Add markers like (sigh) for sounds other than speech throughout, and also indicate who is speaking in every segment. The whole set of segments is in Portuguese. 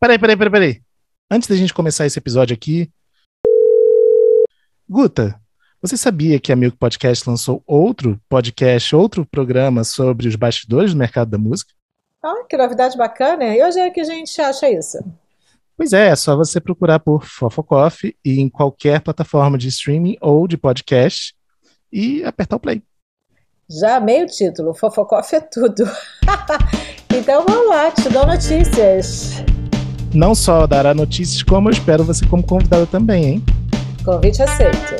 Speaker 1: Peraí, peraí, peraí, peraí. Antes da gente começar esse episódio aqui. Guta, você sabia que a Milk Podcast lançou outro podcast, outro programa sobre os bastidores do mercado da música?
Speaker 2: Ah, que novidade bacana. E hoje é que a gente acha isso?
Speaker 1: Pois é, é só você procurar por Fofocoff e em qualquer plataforma de streaming ou de podcast e apertar o play.
Speaker 2: Já amei o título, Fofocoff é tudo. (laughs) então vamos lá, te dou notícias.
Speaker 1: Não só dará notícias, como eu espero você como convidada também, hein?
Speaker 2: Convite aceito.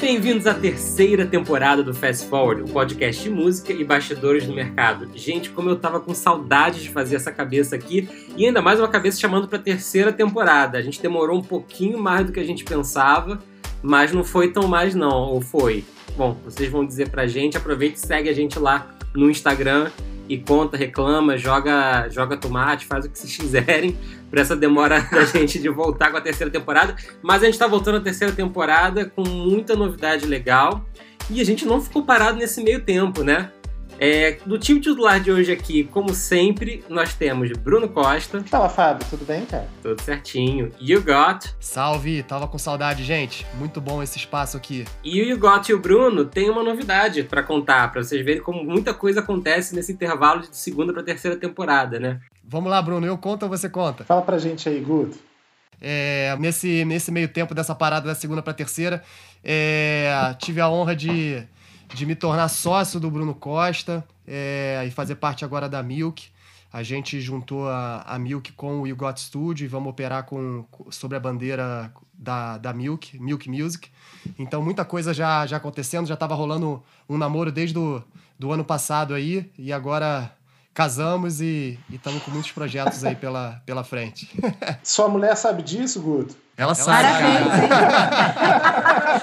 Speaker 3: Bem-vindos à terceira temporada do Fast Forward, o podcast de música e bastidores do mercado. Gente, como eu tava com saudade de fazer essa cabeça aqui, e ainda mais uma cabeça chamando para terceira temporada. A gente demorou um pouquinho mais do que a gente pensava, mas não foi tão mais não, ou foi? Bom, vocês vão dizer pra gente, aproveite e segue a gente lá no Instagram e conta, reclama, joga, joga tomate, faz o que vocês quiserem (laughs) por essa demora da (laughs) gente de voltar com a terceira temporada. Mas a gente está voltando à terceira temporada com muita novidade legal e a gente não ficou parado nesse meio tempo, né? É, do time titular de hoje aqui, como sempre, nós temos Bruno Costa.
Speaker 1: Fala, Fábio, tudo bem, cara?
Speaker 3: Tudo certinho. You Got.
Speaker 4: Salve, tava com saudade, gente. Muito bom esse espaço aqui.
Speaker 3: E o You Got e o Bruno tem uma novidade para contar, para vocês verem como muita coisa acontece nesse intervalo de segunda para terceira temporada, né?
Speaker 4: Vamos lá, Bruno, eu conto ou você conta?
Speaker 1: Fala pra gente aí, Guto.
Speaker 4: É, nesse, nesse meio tempo dessa parada da segunda para terceira, é, tive a honra de de me tornar sócio do Bruno Costa é, e fazer parte agora da Milk. A gente juntou a, a Milk com o You Got Studio e vamos operar com, sobre a bandeira da, da Milk, Milk Music. Então, muita coisa já, já acontecendo. Já estava rolando um namoro desde o do ano passado aí e agora casamos e estamos com muitos projetos aí pela, pela frente. (laughs)
Speaker 1: Sua mulher sabe disso, Guto?
Speaker 4: Ela sabe.
Speaker 2: Parabéns.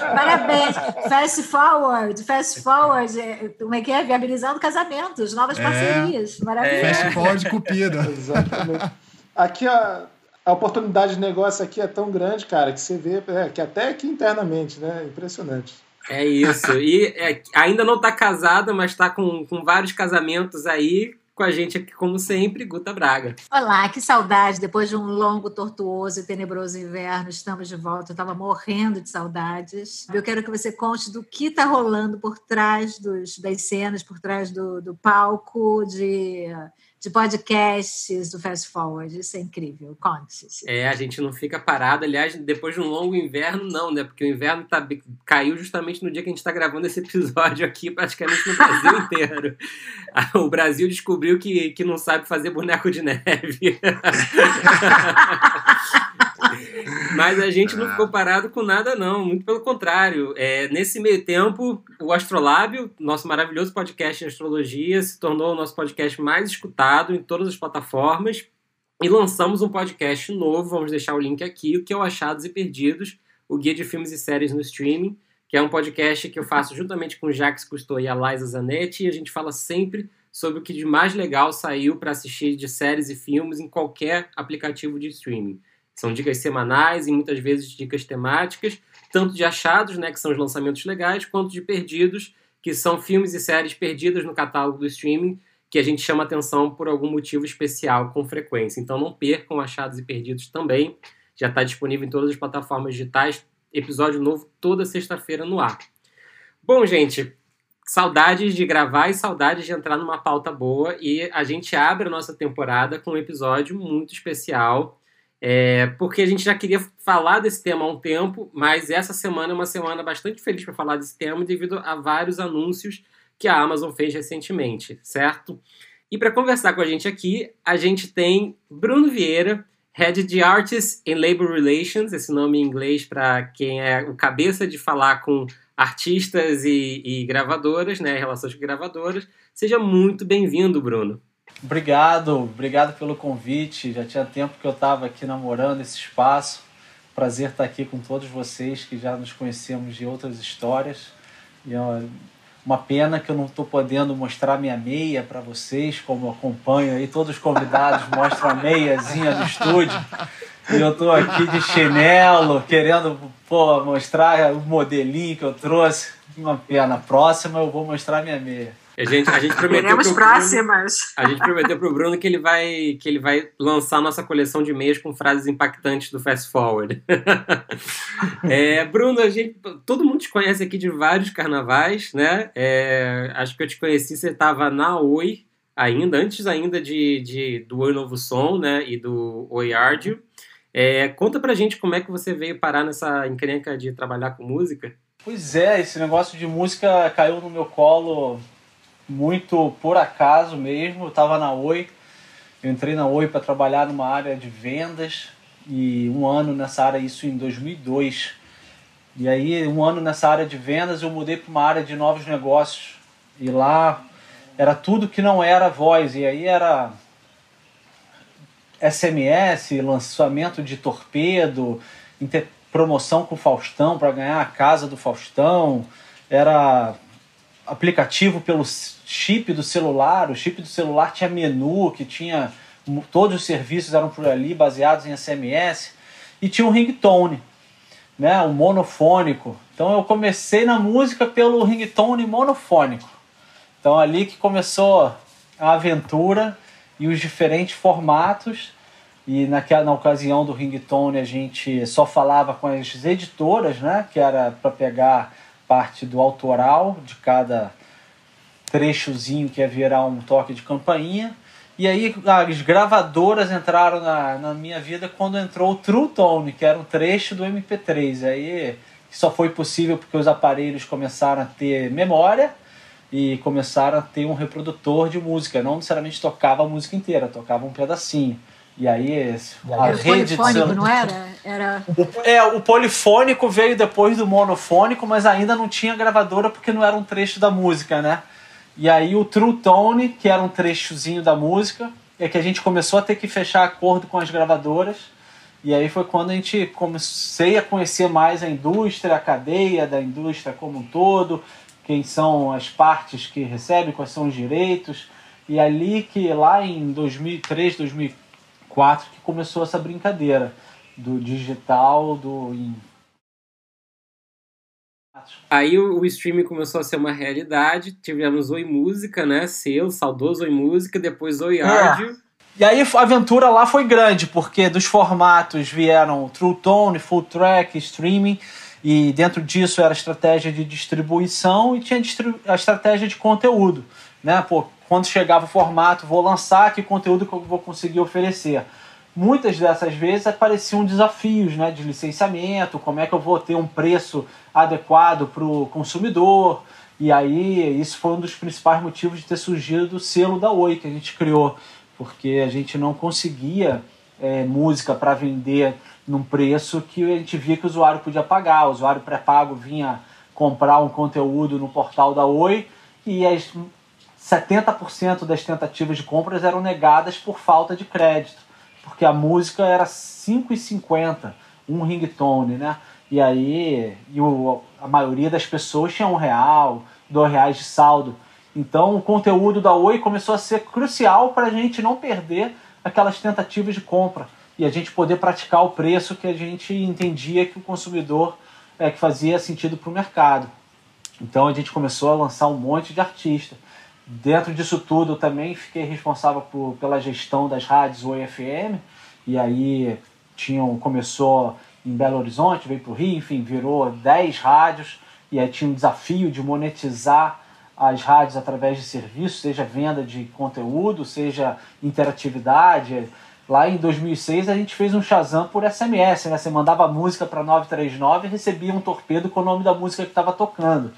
Speaker 2: (laughs) Parabéns. Fast forward, fast forward. É, como é que é? Viabilizando casamentos, novas é. parcerias. Maravilhoso.
Speaker 4: Fast forward cupido. (laughs)
Speaker 1: Exatamente. Aqui a, a oportunidade de negócio aqui é tão grande, cara, que você vê é, que até aqui internamente, né? Impressionante.
Speaker 3: É isso. E é, ainda não está casada, mas está com, com vários casamentos aí com a gente aqui, como sempre, Guta Braga.
Speaker 2: Olá, que saudade. Depois de um longo, tortuoso e tenebroso inverno, estamos de volta. Eu estava morrendo de saudades. Eu quero que você conte do que está rolando por trás dos, das cenas, por trás do, do palco, de de podcasts do Fast Forward. Isso é incrível. Conte.
Speaker 3: É, a gente não fica parado. Aliás, depois de um longo inverno, não, né? Porque o inverno tá, caiu justamente no dia que a gente está gravando esse episódio aqui, praticamente no Brasil (laughs) inteiro. O Brasil descobriu que, que não sabe fazer boneco de neve. (laughs) (laughs) Mas a gente não ficou parado com nada, não. Muito pelo contrário. É, nesse meio tempo, o Astrolábio, nosso maravilhoso podcast em astrologia, se tornou o nosso podcast mais escutado em todas as plataformas. E lançamos um podcast novo, vamos deixar o link aqui, o que é o Achados e Perdidos, o guia de filmes e séries no streaming, que é um podcast que eu faço juntamente com o Jacques Cousteau e a Liza Zanetti, e a gente fala sempre sobre o que de mais legal saiu para assistir de séries e filmes em qualquer aplicativo de streaming. São dicas semanais e muitas vezes dicas temáticas, tanto de achados, né, que são os lançamentos legais, quanto de perdidos, que são filmes e séries perdidas no catálogo do streaming, que a gente chama atenção por algum motivo especial com frequência. Então não percam Achados e Perdidos também. Já está disponível em todas as plataformas digitais. Episódio novo toda sexta-feira no ar. Bom, gente, saudades de gravar e saudades de entrar numa pauta boa. E a gente abre a nossa temporada com um episódio muito especial é, porque a gente já queria falar desse tema há um tempo, mas essa semana é uma semana bastante feliz para falar desse tema devido a vários anúncios que a Amazon fez recentemente, certo? E para conversar com a gente aqui, a gente tem Bruno Vieira, Head de Artists and Labor Relations, esse nome em inglês para quem é o cabeça de falar com artistas e, e gravadoras, né, relações com gravadoras. Seja muito bem-vindo, Bruno.
Speaker 5: Obrigado, obrigado pelo convite. Já tinha tempo que eu estava aqui namorando esse espaço. Prazer estar aqui com todos vocês que já nos conhecemos de outras histórias. E é Uma pena que eu não estou podendo mostrar minha meia para vocês, como eu acompanho aí, todos os convidados (laughs) mostram a meiazinha do estúdio. E eu estou aqui de chinelo, querendo pô, mostrar o modelinho que eu trouxe. Uma pena. Próxima eu vou mostrar minha meia.
Speaker 3: A gente, a gente prometeu
Speaker 2: Teremos
Speaker 3: pro
Speaker 2: próximas.
Speaker 3: Bruno, a gente prometeu pro Bruno que ele vai que ele vai lançar a nossa coleção de e-mails com frases impactantes do Fast Forward. (laughs) é, Bruno, a gente, todo mundo te conhece aqui de vários carnavais, né? É, acho que eu te conheci, você estava na Oi ainda, antes ainda de, de do Oi Novo Som, né? E do Oi Ardio. É, conta pra gente como é que você veio parar nessa encrenca de trabalhar com música.
Speaker 5: Pois é, esse negócio de música caiu no meu colo muito por acaso mesmo. Eu estava na Oi, eu entrei na Oi para trabalhar numa área de vendas e um ano nessa área, isso em 2002. E aí, um ano nessa área de vendas, eu mudei para uma área de novos negócios. E lá era tudo que não era voz. E aí era SMS, lançamento de torpedo, promoção com o Faustão para ganhar a casa do Faustão. Era aplicativo pelo chip do celular. O chip do celular tinha menu, que tinha todos os serviços eram por ali, baseados em SMS. E tinha um ringtone, né, um monofônico. Então eu comecei na música pelo ringtone monofônico. Então ali que começou a aventura e os diferentes formatos. E naquela na ocasião do ringtone a gente só falava com as editoras, né, que era para pegar parte do autoral de cada trechozinho que ia virar um toque de campainha. E aí as gravadoras entraram na, na minha vida quando entrou o True Tone, que era um trecho do MP3. Aí só foi possível porque os aparelhos começaram a ter memória e começaram a ter um reprodutor de música. Não necessariamente tocava a música inteira, tocava um pedacinho. E aí
Speaker 2: a era rede polifônico, não era? era...
Speaker 5: O, é, o polifônico veio depois do monofônico, mas ainda não tinha gravadora porque não era um trecho da música, né? E aí o True Tone, que era um trechozinho da música, é que a gente começou a ter que fechar acordo com as gravadoras. E aí foi quando a gente comecei a conhecer mais a indústria, a cadeia da indústria como um todo, quem são as partes que recebem, quais são os direitos. E ali que lá em 2003, 2004 que começou essa brincadeira do digital, do
Speaker 3: Aí o, o, streaming começou a ser uma realidade. Tivemos Oi Música, né? Seu, saudoso Oi Música, depois Oi Áudio. É.
Speaker 5: E aí a aventura lá foi grande, porque dos formatos vieram True Tone, Full Track, Streaming, e dentro disso era a estratégia de distribuição e tinha a estratégia de conteúdo. Né? Pô, quando chegava o formato, vou lançar, que conteúdo que eu vou conseguir oferecer muitas dessas vezes apareciam desafios né, de licenciamento, como é que eu vou ter um preço adequado para o consumidor. E aí, isso foi um dos principais motivos de ter surgido o selo da Oi que a gente criou, porque a gente não conseguia é, música para vender num preço que a gente via que o usuário podia pagar. O usuário pré-pago vinha comprar um conteúdo no portal da Oi e as 70% das tentativas de compras eram negadas por falta de crédito porque a música era 5,50, um ringtone, né? E aí e o, a maioria das pessoas tinha um real, dois reais de saldo. Então o conteúdo da Oi começou a ser crucial para a gente não perder aquelas tentativas de compra e a gente poder praticar o preço que a gente entendia que o consumidor é, que fazia sentido para o mercado. Então a gente começou a lançar um monte de artistas. Dentro disso tudo, eu também fiquei responsável por, pela gestão das rádios OFM, e aí tinham, começou em Belo Horizonte, veio para o Rio, enfim, virou 10 rádios, e aí tinha um desafio de monetizar as rádios através de serviços, seja venda de conteúdo, seja interatividade. Lá em 2006 a gente fez um Shazam por SMS, né? Você mandava música para 939 e recebia um torpedo com o nome da música que estava tocando.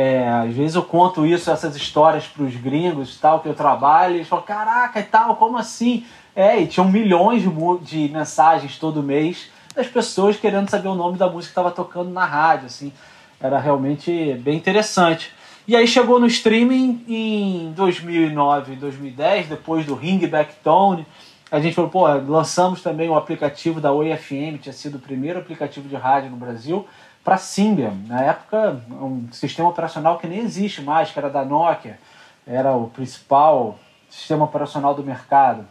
Speaker 5: É, às vezes eu conto isso, essas histórias para os gringos tal, que eu trabalho, e eles falam, caraca e tal, como assim? É, e tinham milhões de, mensagens todo mês das pessoas querendo saber o nome da música que estava tocando na rádio, assim. Era realmente bem interessante. E aí chegou no streaming em 2009, 2010, depois do Ringback Tone. A gente falou, pô, lançamos também o aplicativo da OIFM, tinha sido o primeiro aplicativo de rádio no Brasil para Symbian. Na época, um sistema operacional que nem existe mais, que era da Nokia, era o principal sistema operacional do mercado.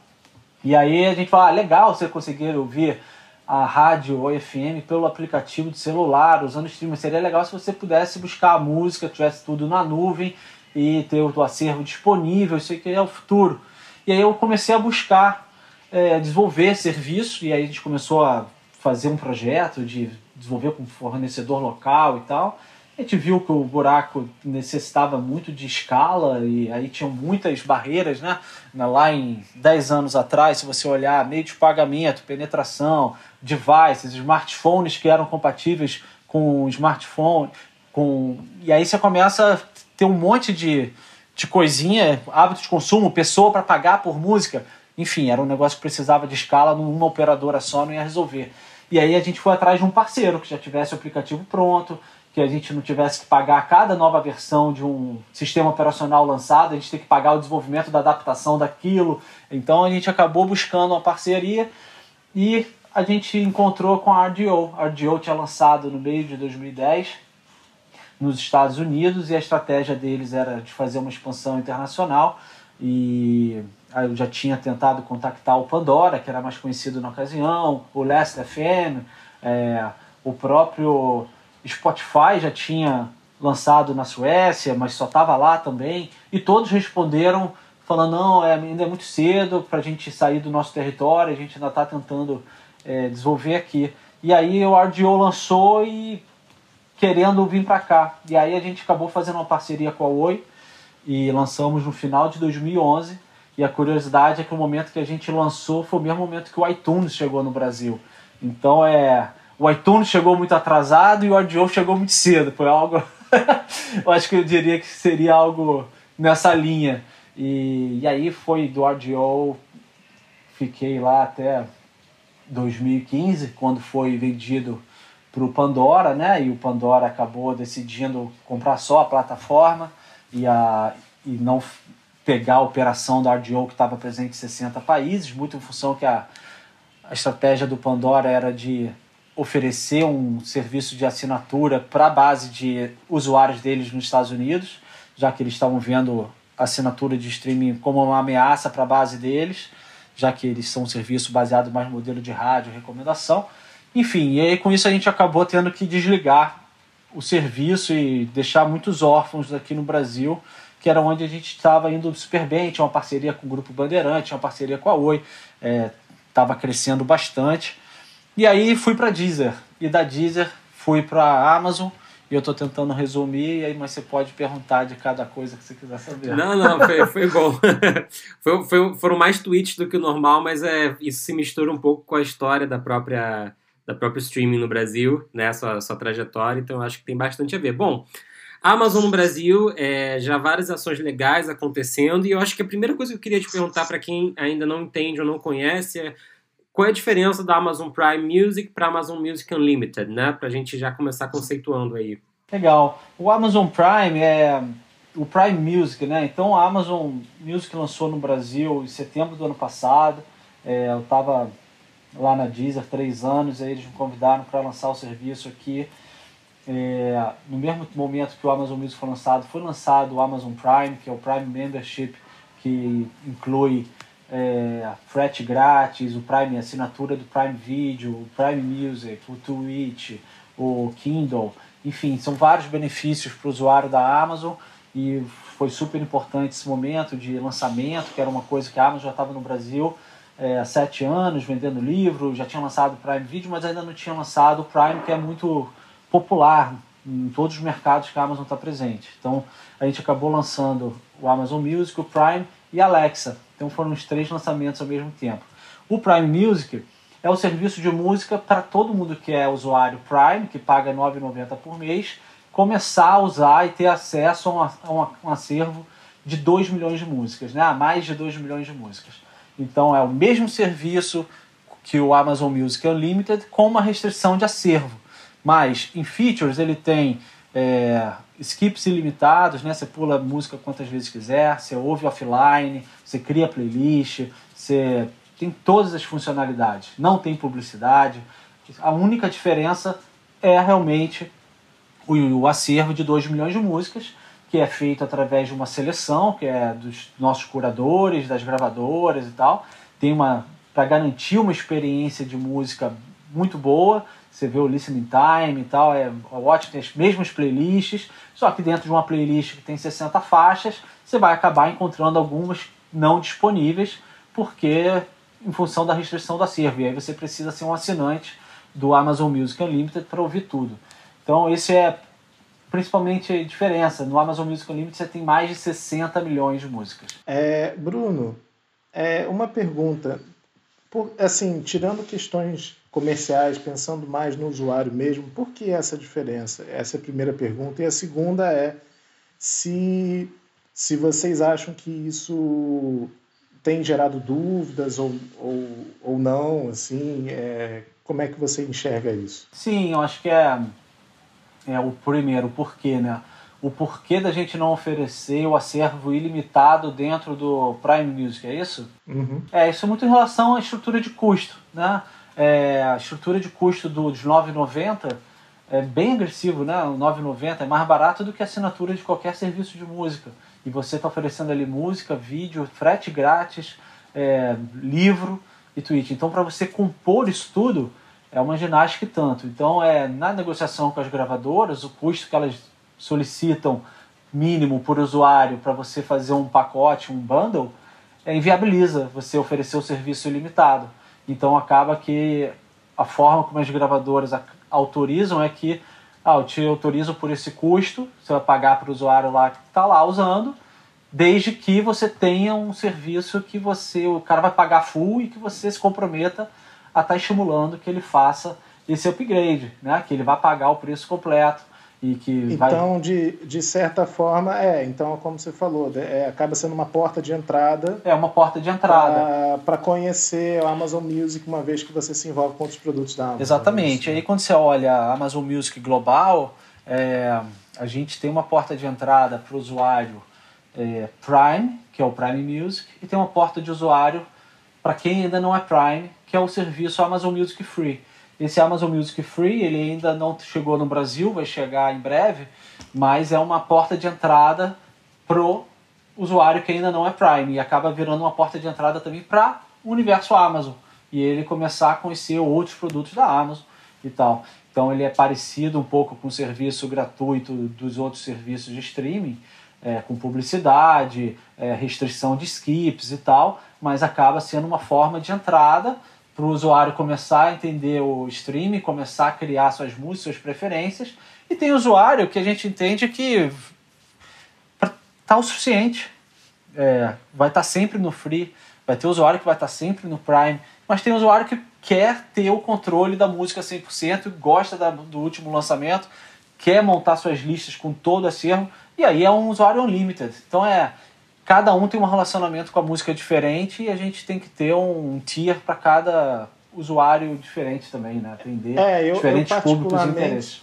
Speaker 5: E aí a gente fala, ah, legal você conseguir ouvir a rádio ou FM pelo aplicativo de celular, usando streaming. Seria legal se você pudesse buscar a música, tivesse tudo na nuvem e ter o acervo disponível, isso aqui é o futuro. E aí eu comecei a buscar é, desenvolver serviço, e aí a gente começou a fazer um projeto de desenvolver com fornecedor local e tal. A gente viu que o buraco necessitava muito de escala e aí tinham muitas barreiras, né? Lá em 10 anos atrás, se você olhar meio de pagamento, penetração, devices, smartphones que eram compatíveis com smartphone, com e aí você começa a ter um monte de, de coisinha, hábito de consumo, pessoa para pagar por música, enfim, era um negócio que precisava de escala, numa operadora só não ia resolver. E aí a gente foi atrás de um parceiro que já tivesse o aplicativo pronto, que a gente não tivesse que pagar cada nova versão de um sistema operacional lançado, a gente tem que pagar o desenvolvimento da adaptação daquilo. Então a gente acabou buscando uma parceria e a gente encontrou com a RDO. A RDO tinha lançado no meio de 2010 nos Estados Unidos e a estratégia deles era de fazer uma expansão internacional e eu já tinha tentado contactar o Pandora, que era mais conhecido na ocasião, o Last FM, é, o próprio Spotify já tinha lançado na Suécia, mas só estava lá também, e todos responderam falando, não, é, ainda é muito cedo para a gente sair do nosso território, a gente ainda está tentando é, desenvolver aqui. E aí o RDO lançou e querendo vir para cá. E aí a gente acabou fazendo uma parceria com a Oi e lançamos no final de 2011 e a curiosidade é que o momento que a gente lançou foi o mesmo momento que o iTunes chegou no Brasil. Então é. O iTunes chegou muito atrasado e o Audio chegou muito cedo. Foi algo. (laughs) eu acho que eu diria que seria algo nessa linha. E, e aí foi do Audio, fiquei lá até 2015, quando foi vendido para o Pandora, né? E o Pandora acabou decidindo comprar só a plataforma e, a, e não pegar a operação da RDO que estava presente em 60 países, muito em função que a, a estratégia do Pandora era de oferecer um serviço de assinatura para a base de usuários deles nos Estados Unidos, já que eles estavam vendo a assinatura de streaming como uma ameaça para a base deles, já que eles são um serviço baseado mais no modelo de rádio, recomendação. Enfim, e aí com isso a gente acabou tendo que desligar o serviço e deixar muitos órfãos aqui no Brasil que era onde a gente estava indo super bem, tinha uma parceria com o Grupo Bandeirante, tinha uma parceria com a Oi, estava é, crescendo bastante. E aí fui para Deezer, e da Deezer fui para a Amazon, e eu estou tentando resumir, aí, mas você pode perguntar de cada coisa que você quiser saber.
Speaker 3: Não, não, foi, foi bom. (laughs) foi, foi, foram mais tweets do que o normal, mas é, isso se mistura um pouco com a história da própria da própria streaming no Brasil, né, sua, sua trajetória, então acho que tem bastante a ver. Bom, Amazon no Brasil, é, já várias ações legais acontecendo, e eu acho que a primeira coisa que eu queria te perguntar para quem ainda não entende ou não conhece é qual é a diferença da Amazon Prime Music para Amazon Music Unlimited, né? Para a gente já começar conceituando aí.
Speaker 5: Legal. O Amazon Prime é o Prime Music, né? Então a Amazon Music lançou no Brasil em setembro do ano passado. É, eu estava lá na Deezer três anos, aí eles me convidaram para lançar o serviço aqui. É, no mesmo momento que o Amazon Music foi lançado, foi lançado o Amazon Prime, que é o Prime Membership, que inclui é, frete grátis, o Prime assinatura do Prime Video, o Prime Music, o Twitch, o Kindle, enfim, são vários benefícios para o usuário da Amazon e foi super importante esse momento de lançamento, que era uma coisa que a Amazon já estava no Brasil é, há sete anos vendendo livro, já tinha lançado o Prime Video, mas ainda não tinha lançado o Prime, que é muito popular em todos os mercados que a Amazon está presente. Então a gente acabou lançando o Amazon Music, o Prime e a Alexa. Então foram os três lançamentos ao mesmo tempo. O Prime Music é o serviço de música para todo mundo que é usuário Prime, que paga R$ 9,90 por mês, começar a usar e ter acesso a, um acervo de 2 milhões de músicas, né? a mais de 2 milhões de músicas. Então é o mesmo serviço que o Amazon Music Unlimited com uma restrição de acervo. Mas em features ele tem é, skips ilimitados, né? Você pula música quantas vezes quiser, você ouve offline, você cria playlist, você tem todas as funcionalidades. Não tem publicidade. A única diferença é realmente o, o acervo de 2 milhões de músicas, que é feito através de uma seleção, que é dos nossos curadores, das gravadoras e tal. Tem uma para garantir uma experiência de música muito boa. Você vê o listening time e tal, é ótimo, tem as mesmas playlists, só que dentro de uma playlist que tem 60 faixas, você vai acabar encontrando algumas não disponíveis, porque em função da restrição do acervo. E aí você precisa ser um assinante do Amazon Music Unlimited para ouvir tudo. Então, esse é principalmente a diferença. No Amazon Music Unlimited você tem mais de 60 milhões de músicas.
Speaker 1: É, Bruno, é uma pergunta. Por, assim, tirando questões comerciais, pensando mais no usuário mesmo, por que essa diferença? Essa é a primeira pergunta. E a segunda é se, se vocês acham que isso tem gerado dúvidas ou, ou, ou não, assim, é, como é que você enxerga isso?
Speaker 5: Sim, eu acho que é, é o primeiro, o porquê, né? O porquê da gente não oferecer o acervo ilimitado dentro do Prime Music, é isso?
Speaker 1: Uhum.
Speaker 5: É, isso é muito em relação à estrutura de custo, né? É, a estrutura de custo do, dos 9,90 é bem agressivo, né? O 9,90 é mais barato do que a assinatura de qualquer serviço de música. E você está oferecendo ali música, vídeo, frete grátis, é, livro e tweet. Então, para você compor isso tudo, é uma ginástica e tanto. Então, é na negociação com as gravadoras, o custo que elas solicitam mínimo por usuário para você fazer um pacote, um bundle, é, inviabiliza você oferecer o serviço ilimitado. Então, acaba que a forma como as gravadoras autorizam é que ah, eu te autorizo por esse custo, você vai pagar para o usuário lá que está lá usando, desde que você tenha um serviço que você, o cara vai pagar full e que você se comprometa a estar tá estimulando que ele faça esse upgrade, né? que ele vai pagar o preço completo e que
Speaker 1: então
Speaker 5: vai...
Speaker 1: de, de certa forma é. Então como você falou é, acaba sendo uma porta de entrada
Speaker 5: é uma porta de entrada.
Speaker 1: para conhecer a Amazon Music uma vez que você se envolve com outros produtos da Amazon.
Speaker 5: Exatamente. Aí quando você olha a Amazon Music global é, a gente tem uma porta de entrada para o usuário é, Prime que é o Prime Music e tem uma porta de usuário para quem ainda não é Prime que é o serviço Amazon Music Free esse Amazon Music Free, ele ainda não chegou no Brasil, vai chegar em breve, mas é uma porta de entrada pro usuário que ainda não é Prime e acaba virando uma porta de entrada também para o universo Amazon e ele começar a conhecer outros produtos da Amazon e tal. Então ele é parecido um pouco com o serviço gratuito dos outros serviços de streaming, é, com publicidade, é, restrição de skips e tal, mas acaba sendo uma forma de entrada para o usuário começar a entender o streaming, começar a criar suas músicas, suas preferências. E tem usuário que a gente entende que tá o suficiente. É, vai estar tá sempre no free, vai ter usuário que vai estar tá sempre no Prime, mas tem usuário que quer ter o controle da música 100%, gosta da, do último lançamento, quer montar suas listas com todo acervo, e aí é um usuário unlimited. Então é cada um tem um relacionamento com a música diferente e a gente tem que ter um tier para cada usuário diferente também, né? Atender
Speaker 1: é, eu,
Speaker 5: diferentes
Speaker 1: eu
Speaker 5: públicos e interesses.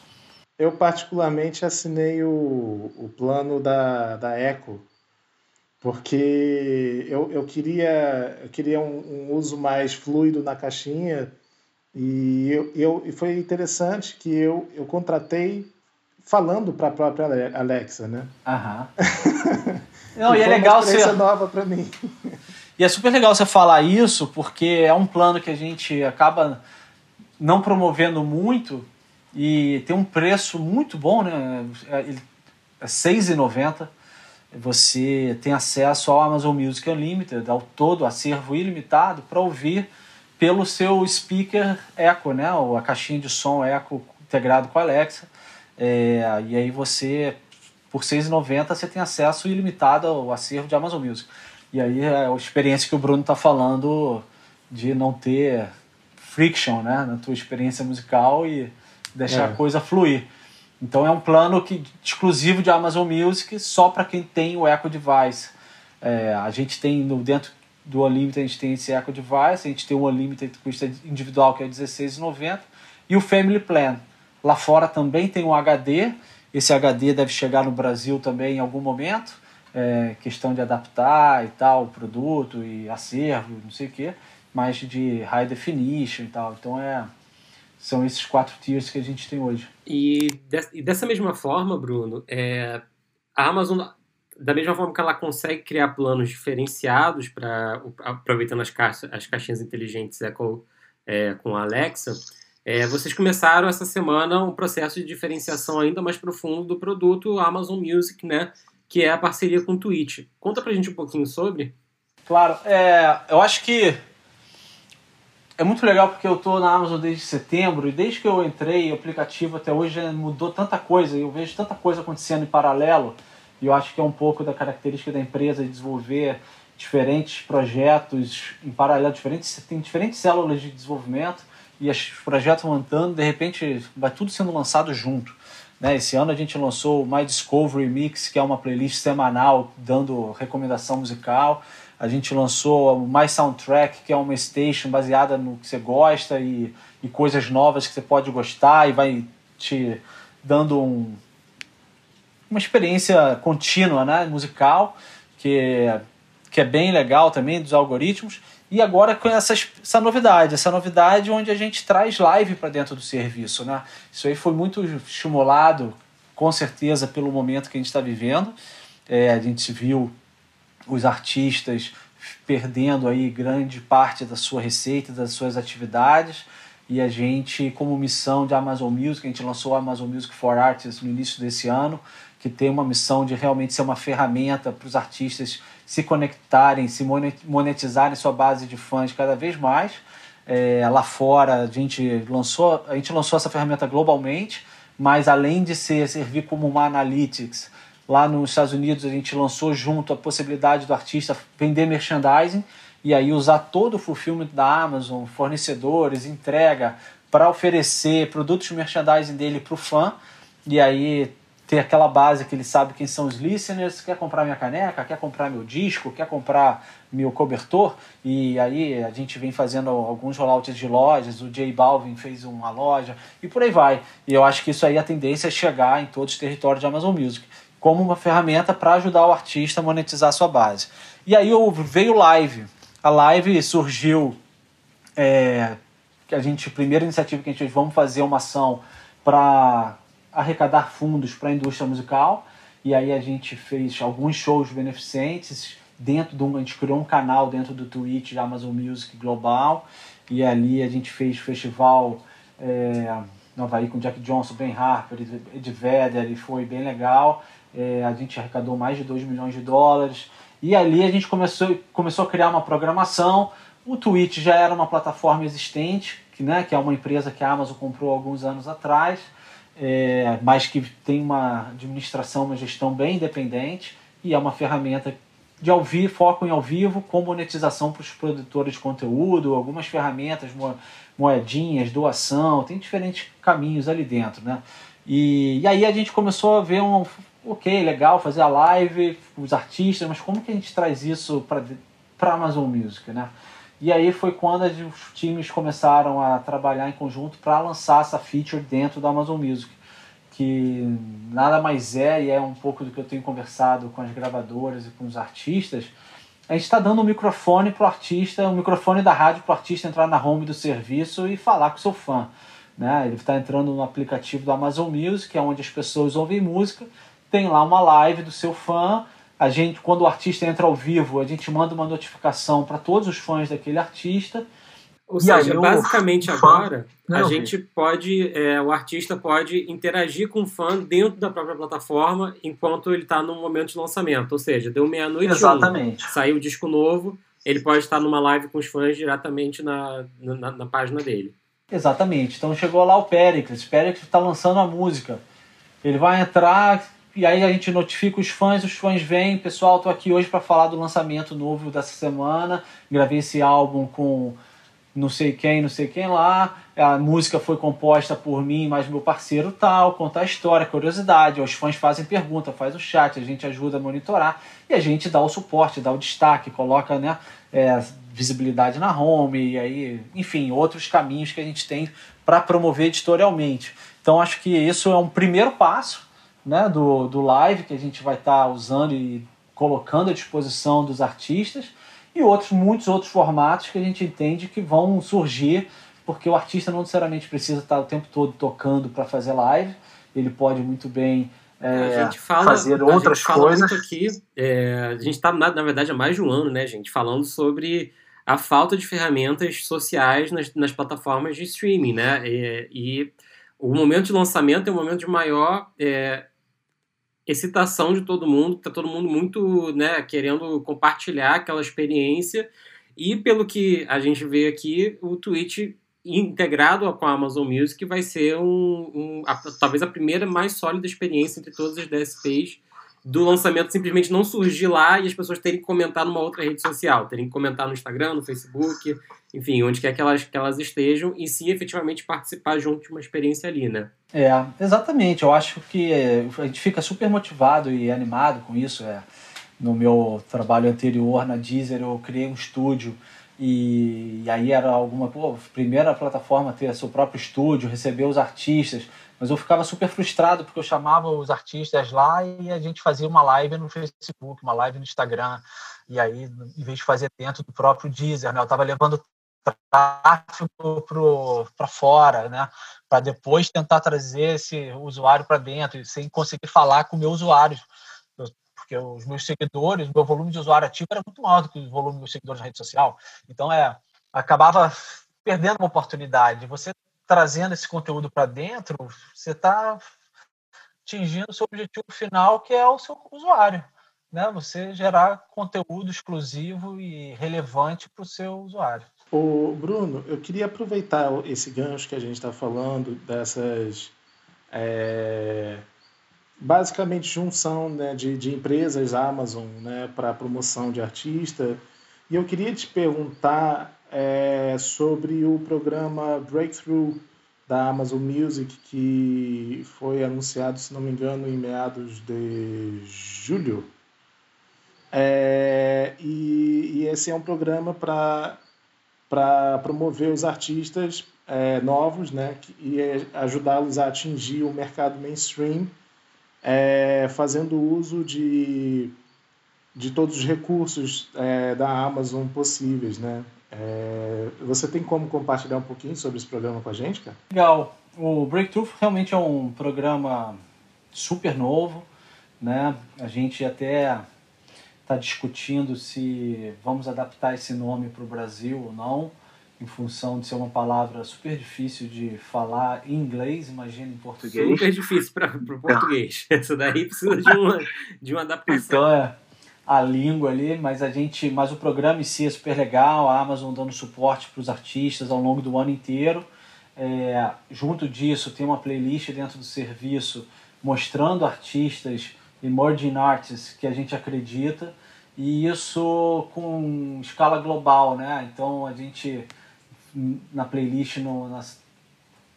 Speaker 1: Eu particularmente assinei o, o plano da, da Echo, porque eu, eu queria, eu queria um, um uso mais fluido na caixinha e, eu, eu, e foi interessante que eu, eu contratei falando para a própria Alexa, né?
Speaker 5: Aham. (laughs) Não, e, e é legal
Speaker 1: ser nova para mim.
Speaker 5: E é super legal você falar isso, porque é um plano que a gente acaba não promovendo muito e tem um preço muito bom, né? É R$ é 6,90. Você tem acesso ao Amazon Music Unlimited, ao todo acervo ilimitado, para ouvir pelo seu speaker Echo, né? a caixinha de som Echo integrado com a Alexa. É, e aí você por R$ 6,90 você tem acesso ilimitado ao acervo de Amazon Music. E aí é a experiência que o Bruno está falando de não ter friction né, na tua experiência musical e deixar é. a coisa fluir. Então é um plano que, exclusivo de Amazon Music, só para quem tem o Echo Device. É, a gente tem no, dentro do Unlimited, a gente tem esse Echo Device, a gente tem o Unlimited que custa individual, que é R$16,90, e o Family Plan. Lá fora também tem um HD, esse HD deve chegar no Brasil também em algum momento, é, questão de adaptar e tal, o produto e acervo, não sei o quê, mas de high definition e tal. Então é São esses quatro tiers que a gente tem hoje.
Speaker 3: E, de, e dessa mesma forma, Bruno, é, a Amazon, da mesma forma que ela consegue criar planos diferenciados para aproveitando as, caixa, as caixinhas inteligentes Echo é, com a Alexa, é, vocês começaram essa semana um processo de diferenciação ainda mais profundo do produto Amazon Music, né? Que é a parceria com o Twitch. Conta pra gente um pouquinho sobre.
Speaker 5: Claro, é, eu acho que é muito legal porque eu estou na Amazon desde setembro e desde que eu entrei, o aplicativo até hoje mudou tanta coisa, eu vejo tanta coisa acontecendo em paralelo e eu acho que é um pouco da característica da empresa de desenvolver diferentes projetos em paralelo, diferentes, tem diferentes células de desenvolvimento e os projetos vão andando, de repente vai tudo sendo lançado junto. Né? Esse ano a gente lançou o My Discovery Mix, que é uma playlist semanal dando recomendação musical. A gente lançou o My Soundtrack, que é uma station baseada no que você gosta e, e coisas novas que você pode gostar e vai te dando um, uma experiência contínua né, musical, que, que é bem legal também dos algoritmos. E agora com essa, essa novidade, essa novidade onde a gente traz live para dentro do serviço. Né? Isso aí foi muito estimulado, com certeza, pelo momento que a gente está vivendo. É, a gente viu os artistas perdendo aí grande parte da sua receita, das suas atividades. E a gente, como missão de Amazon Music, a gente lançou o Amazon Music for Artists no início desse ano, que tem uma missão de realmente ser uma ferramenta para os artistas se conectarem, se monetizarem sua base de fãs cada vez mais. É, lá fora a gente lançou a gente lançou essa ferramenta globalmente, mas além de ser servir como uma analytics Lá nos Estados Unidos a gente lançou junto a possibilidade do artista vender merchandising e aí usar todo o fulfillment da Amazon, fornecedores, entrega, para oferecer produtos merchandising dele para o fã e aí ter aquela base que ele sabe quem são os listeners, quer comprar minha caneca, quer comprar meu disco, quer comprar meu cobertor, e aí a gente vem fazendo alguns rollouts de lojas, o J Balvin fez uma loja, e por aí vai. E eu acho que isso aí a tendência é chegar em todos os territórios de Amazon Music como uma ferramenta para ajudar o artista a monetizar a sua base. E aí veio live. A live surgiu é, que a gente, a primeira iniciativa que a gente fez, vamos fazer uma ação para arrecadar fundos para a indústria musical. E aí a gente fez alguns shows beneficentes dentro de um, a gente criou um canal dentro do Twitch da Amazon Music Global e ali a gente fez festival é, no Havaí com Jack Johnson, Ben Harper, Ed Vedder e foi bem legal é, a gente arrecadou mais de 2 milhões de dólares. E ali a gente começou, começou a criar uma programação. O Twitch já era uma plataforma existente, que, né, que é uma empresa que a Amazon comprou alguns anos atrás, é, mas que tem uma administração, uma gestão bem independente e é uma ferramenta de ao vivo, foco em ao vivo, com monetização para os produtores de conteúdo, algumas ferramentas, moedinhas, doação, tem diferentes caminhos ali dentro, né? E, e aí a gente começou a ver um, ok, legal fazer a live, os artistas, mas como que a gente traz isso para a Amazon Music, né? E aí foi quando os times começaram a trabalhar em conjunto para lançar essa feature dentro da Amazon Music, que nada mais é, e é um pouco do que eu tenho conversado com as gravadoras e com os artistas, a gente está dando um microfone para o artista, um microfone da rádio para o artista entrar na home do serviço e falar com o seu fã. Né? Ele está entrando no aplicativo do Amazon Music, é onde as pessoas ouvem música, tem lá uma live do seu fã. A gente, quando o artista entra ao vivo, a gente manda uma notificação para todos os fãs daquele artista.
Speaker 3: Ou e seja, basicamente fã... agora Não, a gente pode, é, o artista pode interagir com o fã dentro da própria plataforma enquanto ele está no momento de lançamento. Ou seja, deu meia-noite,
Speaker 5: Exatamente.
Speaker 3: Um, saiu o disco novo, ele pode estar numa live com os fãs diretamente na, na, na página dele.
Speaker 5: Exatamente. Então chegou lá o Pericles. Pericles está lançando a música. Ele vai entrar, e aí a gente notifica os fãs, os fãs vêm, pessoal, tô aqui hoje para falar do lançamento novo dessa semana. Gravei esse álbum com não sei quem, não sei quem lá. A música foi composta por mim, mais meu parceiro tal, contar a história, curiosidade. Os fãs fazem pergunta, faz o chat, a gente ajuda a monitorar e a gente dá o suporte, dá o destaque, coloca né, é, visibilidade na home e aí, enfim, outros caminhos que a gente tem para promover editorialmente. Então acho que isso é um primeiro passo né, do, do live que a gente vai estar tá usando e colocando à disposição dos artistas e outros muitos outros formatos que a gente entende que vão surgir porque o artista não necessariamente precisa estar o tempo todo tocando para fazer live, ele pode muito bem é,
Speaker 3: a gente fala,
Speaker 5: fazer outras
Speaker 3: a gente
Speaker 5: coisas.
Speaker 3: Aqui, é, a gente está, na, na, verdade, há mais de um ano, né, gente, falando sobre a falta de ferramentas sociais nas, nas plataformas de streaming, né? E, e, o momento de lançamento é um momento de maior é, excitação de todo mundo, tá todo mundo muito, né, querendo compartilhar aquela experiência. E pelo que a gente vê aqui, o Twitch integrado com a Amazon Music vai ser um, um a, talvez a primeira mais sólida experiência entre todas as DSPs do lançamento simplesmente não surgir lá e as pessoas terem que comentar numa outra rede social, terem que comentar no Instagram, no Facebook, enfim, onde quer que elas, que elas estejam e sim efetivamente participar junto de uma experiência ali, né?
Speaker 5: É, exatamente. Eu acho que a gente fica super motivado e animado com isso. É. No meu trabalho anterior na Deezer, eu criei um estúdio e, e aí era alguma pô, primeira plataforma ter seu próprio estúdio, receber os artistas, mas eu ficava super frustrado porque eu chamava os artistas lá e a gente fazia uma live no Facebook, uma live no Instagram, e aí em vez de fazer dentro do próprio Deezer, né, eu estava levando tráfego para fora, né, para depois tentar trazer esse usuário para dentro, sem conseguir falar com o meu usuário porque os meus seguidores, meu volume de usuário ativo era muito maior do que o volume dos seguidores na rede social. Então, é, acabava perdendo uma oportunidade. Você trazendo esse conteúdo para dentro, você está atingindo o seu objetivo final, que é o seu usuário. Né? Você gerar conteúdo exclusivo e relevante para o seu usuário.
Speaker 1: O Bruno, eu queria aproveitar esse gancho que a gente está falando dessas é, basicamente junção né, de, de empresas Amazon né, para promoção de artista. E eu queria te perguntar é, sobre o programa Breakthrough da Amazon Music, que foi anunciado, se não me engano, em meados de julho. É, e, e, esse é um programa para promover os artistas é, novos né, e ajudá-los a atingir o mercado mainstream é, fazendo uso de, de todos os recursos é, da Amazon possíveis, né? É, você tem como compartilhar um pouquinho sobre esse programa com a gente, cara?
Speaker 5: Legal. O Breakthrough realmente é um programa super novo, né? A gente até está discutindo se vamos adaptar esse nome para o Brasil ou não em função de ser uma palavra super difícil de falar em inglês, imagina em português.
Speaker 3: Super difícil para o português. (laughs) Essa daí precisa de uma, de uma adaptação.
Speaker 5: Então é a língua ali, mas a gente, mas o programa em si é super legal, a Amazon dando suporte para os artistas ao longo do ano inteiro. É, junto disso tem uma playlist dentro do serviço mostrando artistas emerging artists que a gente acredita e isso com escala global, né? Então a gente na playlist no, nas,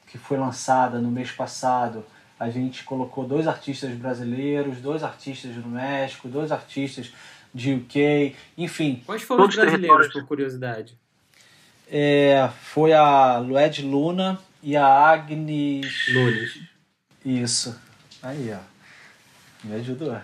Speaker 5: que foi lançada no mês passado, a gente colocou dois artistas brasileiros, dois artistas do México, dois artistas de UK, enfim.
Speaker 3: Quais foram os brasileiros, por curiosidade?
Speaker 5: É, foi a Lued Luna e a Agnes...
Speaker 3: Nunes.
Speaker 5: Isso. Aí, ó. Me ajudou.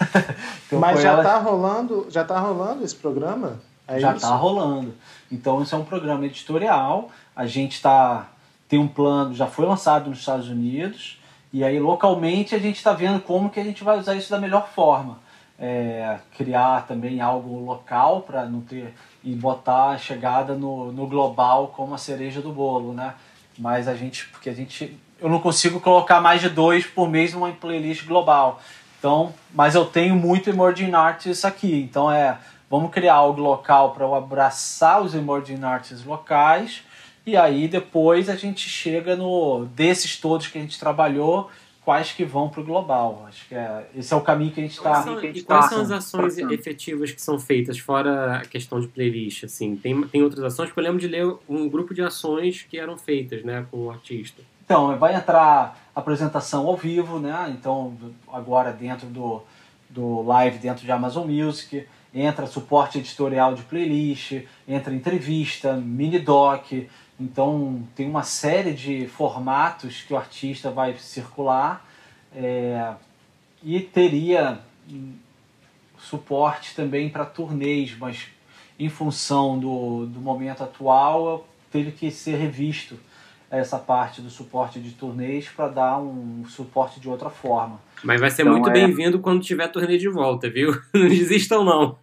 Speaker 5: (laughs)
Speaker 1: então Mas já ela... tá rolando, já tá rolando esse programa?
Speaker 5: É já está rolando. Então isso é um programa editorial. A gente está tem um plano, já foi lançado nos Estados Unidos e aí localmente a gente está vendo como que a gente vai usar isso da melhor forma. É, criar também algo local para não ter e botar a chegada no, no global como a cereja do bolo, né? Mas a gente, porque a gente, eu não consigo colocar mais de dois por mês numa playlist global. Então, mas eu tenho muito emerging artists aqui. Então é Vamos criar algo local para abraçar os emerging artists locais e aí depois a gente chega no desses todos que a gente trabalhou, quais que vão para o global. Acho que é, esse é o caminho que a gente está.
Speaker 3: E quais tá, são as ações efetivas que são feitas fora a questão de playlist? Assim, tem, tem outras ações? Porque eu lembro de ler um grupo de ações que eram feitas, né, com o artista.
Speaker 5: Então vai entrar apresentação ao vivo, né? Então agora dentro do do live dentro de Amazon Music entra suporte editorial de playlist, entra entrevista, mini doc. Então tem uma série de formatos que o artista vai circular é, e teria suporte também para turnês, mas em função do, do momento atual teve que ser revisto essa parte do suporte de turnês para dar um suporte de outra forma.
Speaker 3: Mas vai ser então, muito é... bem-vindo quando tiver turnê de volta, viu? (laughs) Não desistam, não.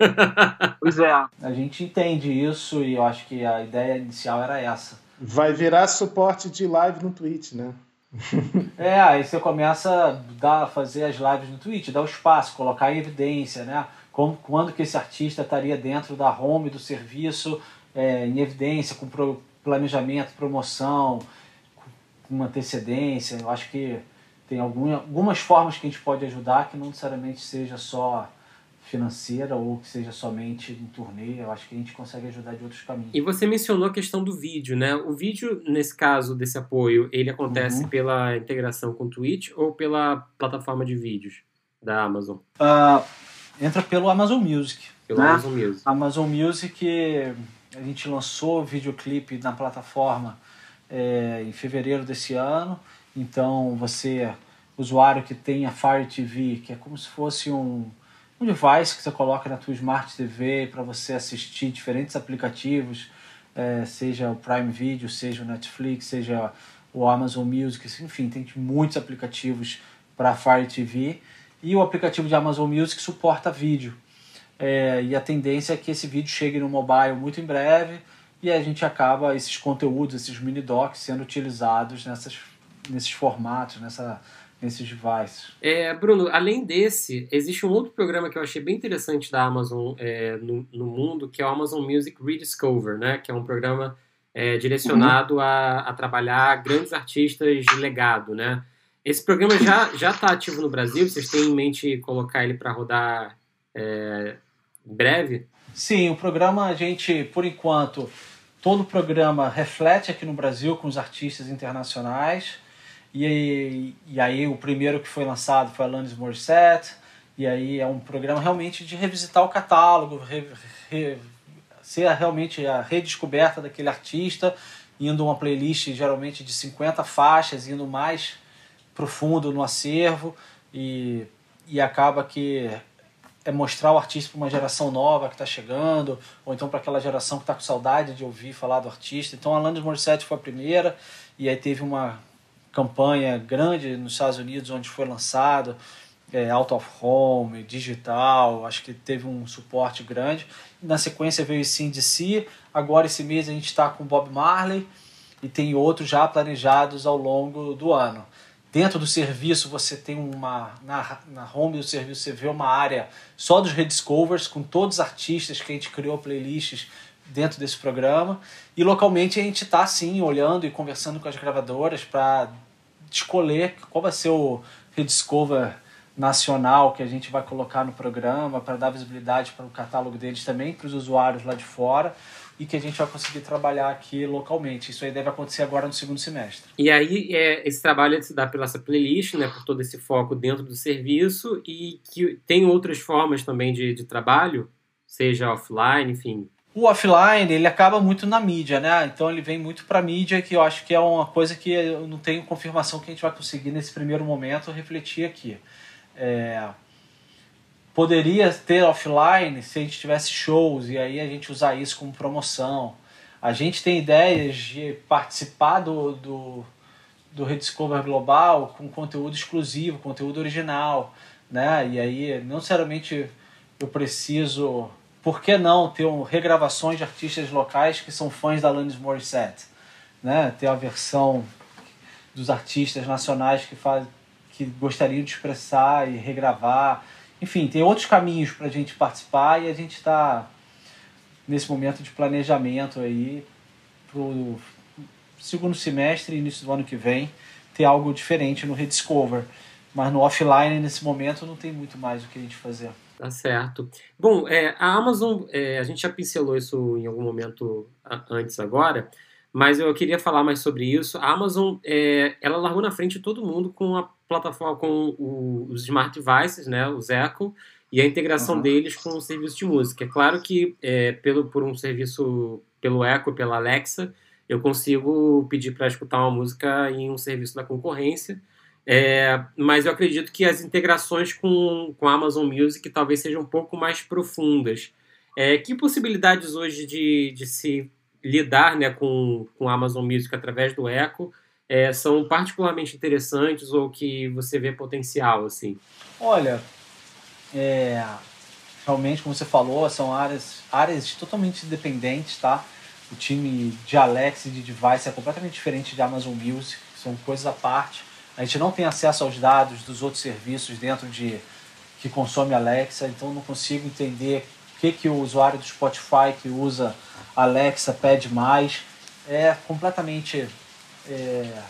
Speaker 5: pois é. A gente entende isso e eu acho que a ideia inicial era essa.
Speaker 1: Vai virar suporte de live no Twitch, né? (laughs)
Speaker 5: é, aí você começa a dar, fazer as lives no Twitch, dar o espaço, colocar em evidência, né? Como, quando que esse artista estaria dentro da home do serviço, é, em evidência, com pro, planejamento, promoção, com antecedência. Eu acho que tem alguma, algumas formas que a gente pode ajudar que não necessariamente seja só financeira ou que seja somente um turnê, eu acho que a gente consegue ajudar de outros caminhos.
Speaker 3: E você mencionou a questão do vídeo, né? O vídeo, nesse caso desse apoio, ele acontece uhum. pela integração com o Twitch ou pela plataforma de vídeos da Amazon?
Speaker 5: Uh, entra pelo Amazon Music.
Speaker 3: Pelo né? Amazon Music.
Speaker 5: Amazon Music, a gente lançou o videoclipe na plataforma é, em fevereiro desse ano, então você, usuário que tem a Fire TV, que é como se fosse um um device que você coloca na tua Smart TV para você assistir diferentes aplicativos, é, seja o Prime Video, seja o Netflix, seja o Amazon Music, enfim, tem muitos aplicativos para Fire TV e o aplicativo de Amazon Music suporta vídeo. É, e a tendência é que esse vídeo chegue no mobile muito em breve e a gente acaba esses conteúdos, esses mini docs sendo utilizados nessas, nesses formatos, nessa nesses devices.
Speaker 3: É, Bruno, além desse, existe um outro programa que eu achei bem interessante da Amazon é, no, no, mundo, que é o Amazon Music Rediscover, né? Que é um programa é, direcionado uhum. a, a, trabalhar grandes artistas de legado, né? Esse programa já já está ativo no Brasil. Vocês têm em mente colocar ele para rodar é, em breve?
Speaker 5: Sim, o programa a gente, por enquanto, todo o programa reflete aqui no Brasil com os artistas internacionais. E, e aí o primeiro que foi lançado foi Alanis Morissette, e aí é um programa realmente de revisitar o catálogo, re, re, ser realmente a redescoberta daquele artista, indo uma playlist geralmente de 50 faixas, indo mais profundo no acervo, e, e acaba que é mostrar o artista para uma geração nova que está chegando, ou então para aquela geração que está com saudade de ouvir falar do artista. Então, Alanis Morissette foi a primeira, e aí teve uma campanha grande nos Estados Unidos, onde foi lançado é, Out of Home, digital, acho que teve um suporte grande. Na sequência veio o CNDC, agora esse mês a gente está com Bob Marley e tem outros já planejados ao longo do ano. Dentro do serviço você tem uma. Na, na home do serviço você vê uma área só dos rediscovers, com todos os artistas que a gente criou playlists dentro desse programa. E localmente a gente está sim olhando e conversando com as gravadoras para escolher qual vai ser o rediscover nacional que a gente vai colocar no programa para dar visibilidade para o catálogo deles também para os usuários lá de fora e que a gente vai conseguir trabalhar aqui localmente. Isso aí deve acontecer agora no segundo semestre.
Speaker 3: E aí é, esse trabalho se dá pela essa playlist, né, por todo esse foco dentro do serviço e que tem outras formas também de, de trabalho, seja offline, enfim,
Speaker 5: o offline ele acaba muito na mídia, né? Então ele vem muito para mídia, que eu acho que é uma coisa que eu não tenho confirmação que a gente vai conseguir nesse primeiro momento refletir aqui. É... Poderia ter offline se a gente tivesse shows e aí a gente usar isso como promoção. A gente tem ideias de participar do, do, do Rediscover Global com conteúdo exclusivo, conteúdo original, né? E aí não necessariamente eu preciso por que não ter um, regravações de artistas locais que são fãs da Alanis Morissette? Né? Ter a versão dos artistas nacionais que, faz, que gostariam de expressar e regravar. Enfim, tem outros caminhos para a gente participar e a gente está nesse momento de planejamento aí para o segundo semestre, início do ano que vem, ter algo diferente no Rediscover. Mas no offline, nesse momento, não tem muito mais o que a gente fazer.
Speaker 3: Tá certo. Bom, é, a Amazon, é, a gente já pincelou isso em algum momento antes agora, mas eu queria falar mais sobre isso. A Amazon, é, ela largou na frente todo mundo com a plataforma, com o, os smart devices, né, os Echo, e a integração uhum. deles com o serviço de música. É claro que é, pelo, por um serviço, pelo Echo, pela Alexa, eu consigo pedir para escutar uma música em um serviço da concorrência, é, mas eu acredito que as integrações com, com a Amazon Music talvez sejam um pouco mais profundas. É, que possibilidades hoje de, de se lidar né, com, com a Amazon Music através do Echo é, são particularmente interessantes ou que você vê potencial assim?
Speaker 5: Olha, é, realmente, como você falou, são áreas, áreas totalmente independentes, tá? O time de Alexa e de device é completamente diferente de Amazon Music, são coisas à parte. A gente não tem acesso aos dados dos outros serviços dentro de que consome Alexa, então não consigo entender o que, que o usuário do Spotify que usa Alexa pede mais. É completamente é,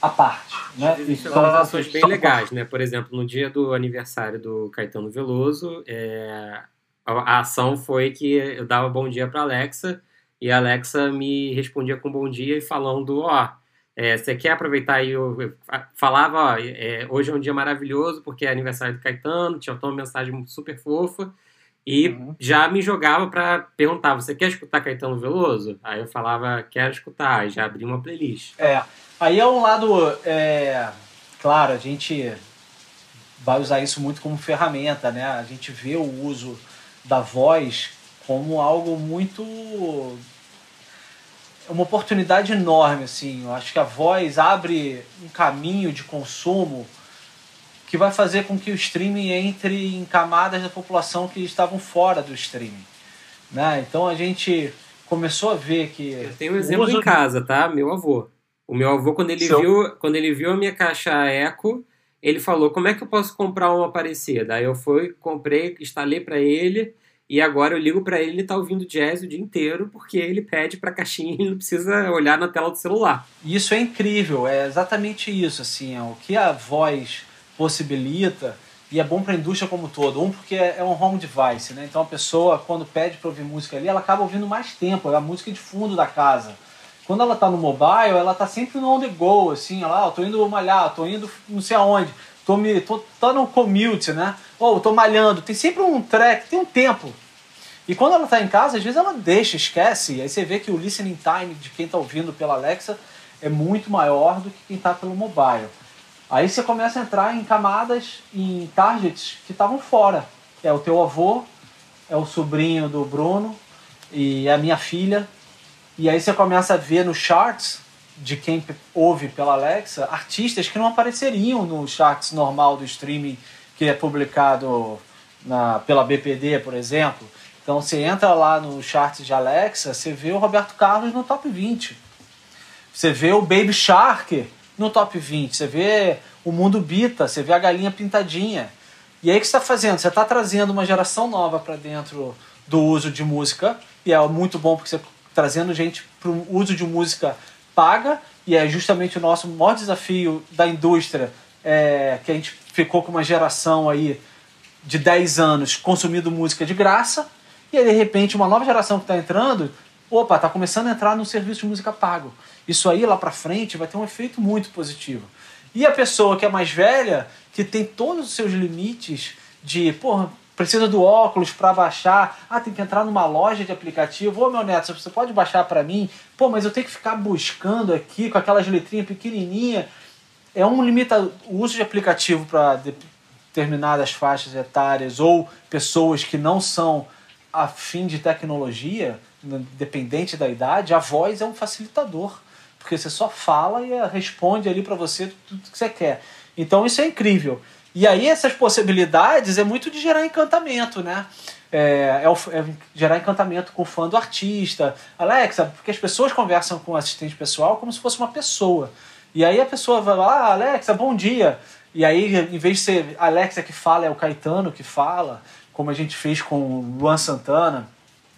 Speaker 5: à parte. Né?
Speaker 3: Existem ações bem legais, né? Por exemplo, no dia do aniversário do Caetano Veloso, é, a, a, ação foi que eu dava bom dia para Alexa e a Alexa me respondia com bom dia e falando, ó, oh, é, você quer aproveitar aí? Eu, eu falava, ó, é, hoje é um dia maravilhoso porque é aniversário do Caetano, tinha uma mensagem super fofa. E uhum. já me jogava para perguntar: você quer escutar Caetano Veloso? Aí eu falava: quero escutar, e já abri uma playlist.
Speaker 5: É, aí é um lado. É, claro, a gente vai usar isso muito como ferramenta, né? A gente vê o uso da voz como algo muito uma oportunidade enorme assim. Eu acho que a voz abre um caminho de consumo que vai fazer com que o streaming entre em camadas da população que estavam fora do streaming. Né? Então a gente começou a ver que.
Speaker 3: Eu tenho um exemplo uso... em casa, tá? Meu avô. O meu avô, quando ele, viu, quando ele viu a minha caixa Eco, ele falou: Como é que eu posso comprar uma parecida? Aí eu fui, comprei, instalei para ele. E agora eu ligo para ele, ele tá ouvindo jazz o dia inteiro, porque ele pede pra caixinha (laughs) e não precisa olhar na tela do celular.
Speaker 5: Isso é incrível, é exatamente isso, assim, é o que a voz possibilita e é bom para a indústria como um todo. Um, porque é um home device, né? Então a pessoa, quando pede para ouvir música ali, ela acaba ouvindo mais tempo, é a música de fundo da casa. Quando ela está no mobile, ela está sempre no on the go, assim, lá, oh, tô indo malhar, tô indo não sei aonde, tô, me, tô, tô no commute, né? Ou tô malhando, tem sempre um track, tem um tempo. E quando ela está em casa, às vezes ela deixa, esquece, aí você vê que o listening time de quem está ouvindo pela Alexa é muito maior do que quem está pelo mobile. Aí você começa a entrar em camadas, em targets que estavam fora. É o teu avô, é o sobrinho do Bruno e é a minha filha. E aí você começa a ver nos charts de quem ouve pela Alexa artistas que não apareceriam no charts normal do streaming que é publicado na, pela BPD, por exemplo. Então você entra lá no charts de Alexa, você vê o Roberto Carlos no top 20. Você vê o Baby Shark no top 20. Você vê o mundo bita, você vê a galinha pintadinha. E aí o que você está fazendo? Você está trazendo uma geração nova para dentro do uso de música, e é muito bom porque você está trazendo gente para o uso de música paga, e é justamente o nosso maior desafio da indústria, é, que a gente ficou com uma geração aí de 10 anos consumindo música de graça, e aí de repente uma nova geração que está entrando, opa, está começando a entrar no serviço de música pago. Isso aí lá para frente vai ter um efeito muito positivo. E a pessoa que é mais velha, que tem todos os seus limites de, porra, precisa do óculos para baixar, ah, tem que entrar numa loja de aplicativo, ô meu neto, você pode baixar para mim? Pô, mas eu tenho que ficar buscando aqui com aquelas letrinhas pequenininha. É um limita o uso de aplicativo para determinadas faixas etárias ou pessoas que não são afim de tecnologia, dependente da idade, a voz é um facilitador porque você só fala e responde ali para você tudo que você quer. Então isso é incrível. E aí essas possibilidades é muito de gerar encantamento, né? É, é, é, gerar encantamento com o fã do artista. Alexa, porque as pessoas conversam com o assistente pessoal como se fosse uma pessoa. E aí a pessoa vai lá, ah, Alexa, bom dia. E aí, em vez de ser Alexa que fala, é o Caetano que fala, como a gente fez com o Luan Santana,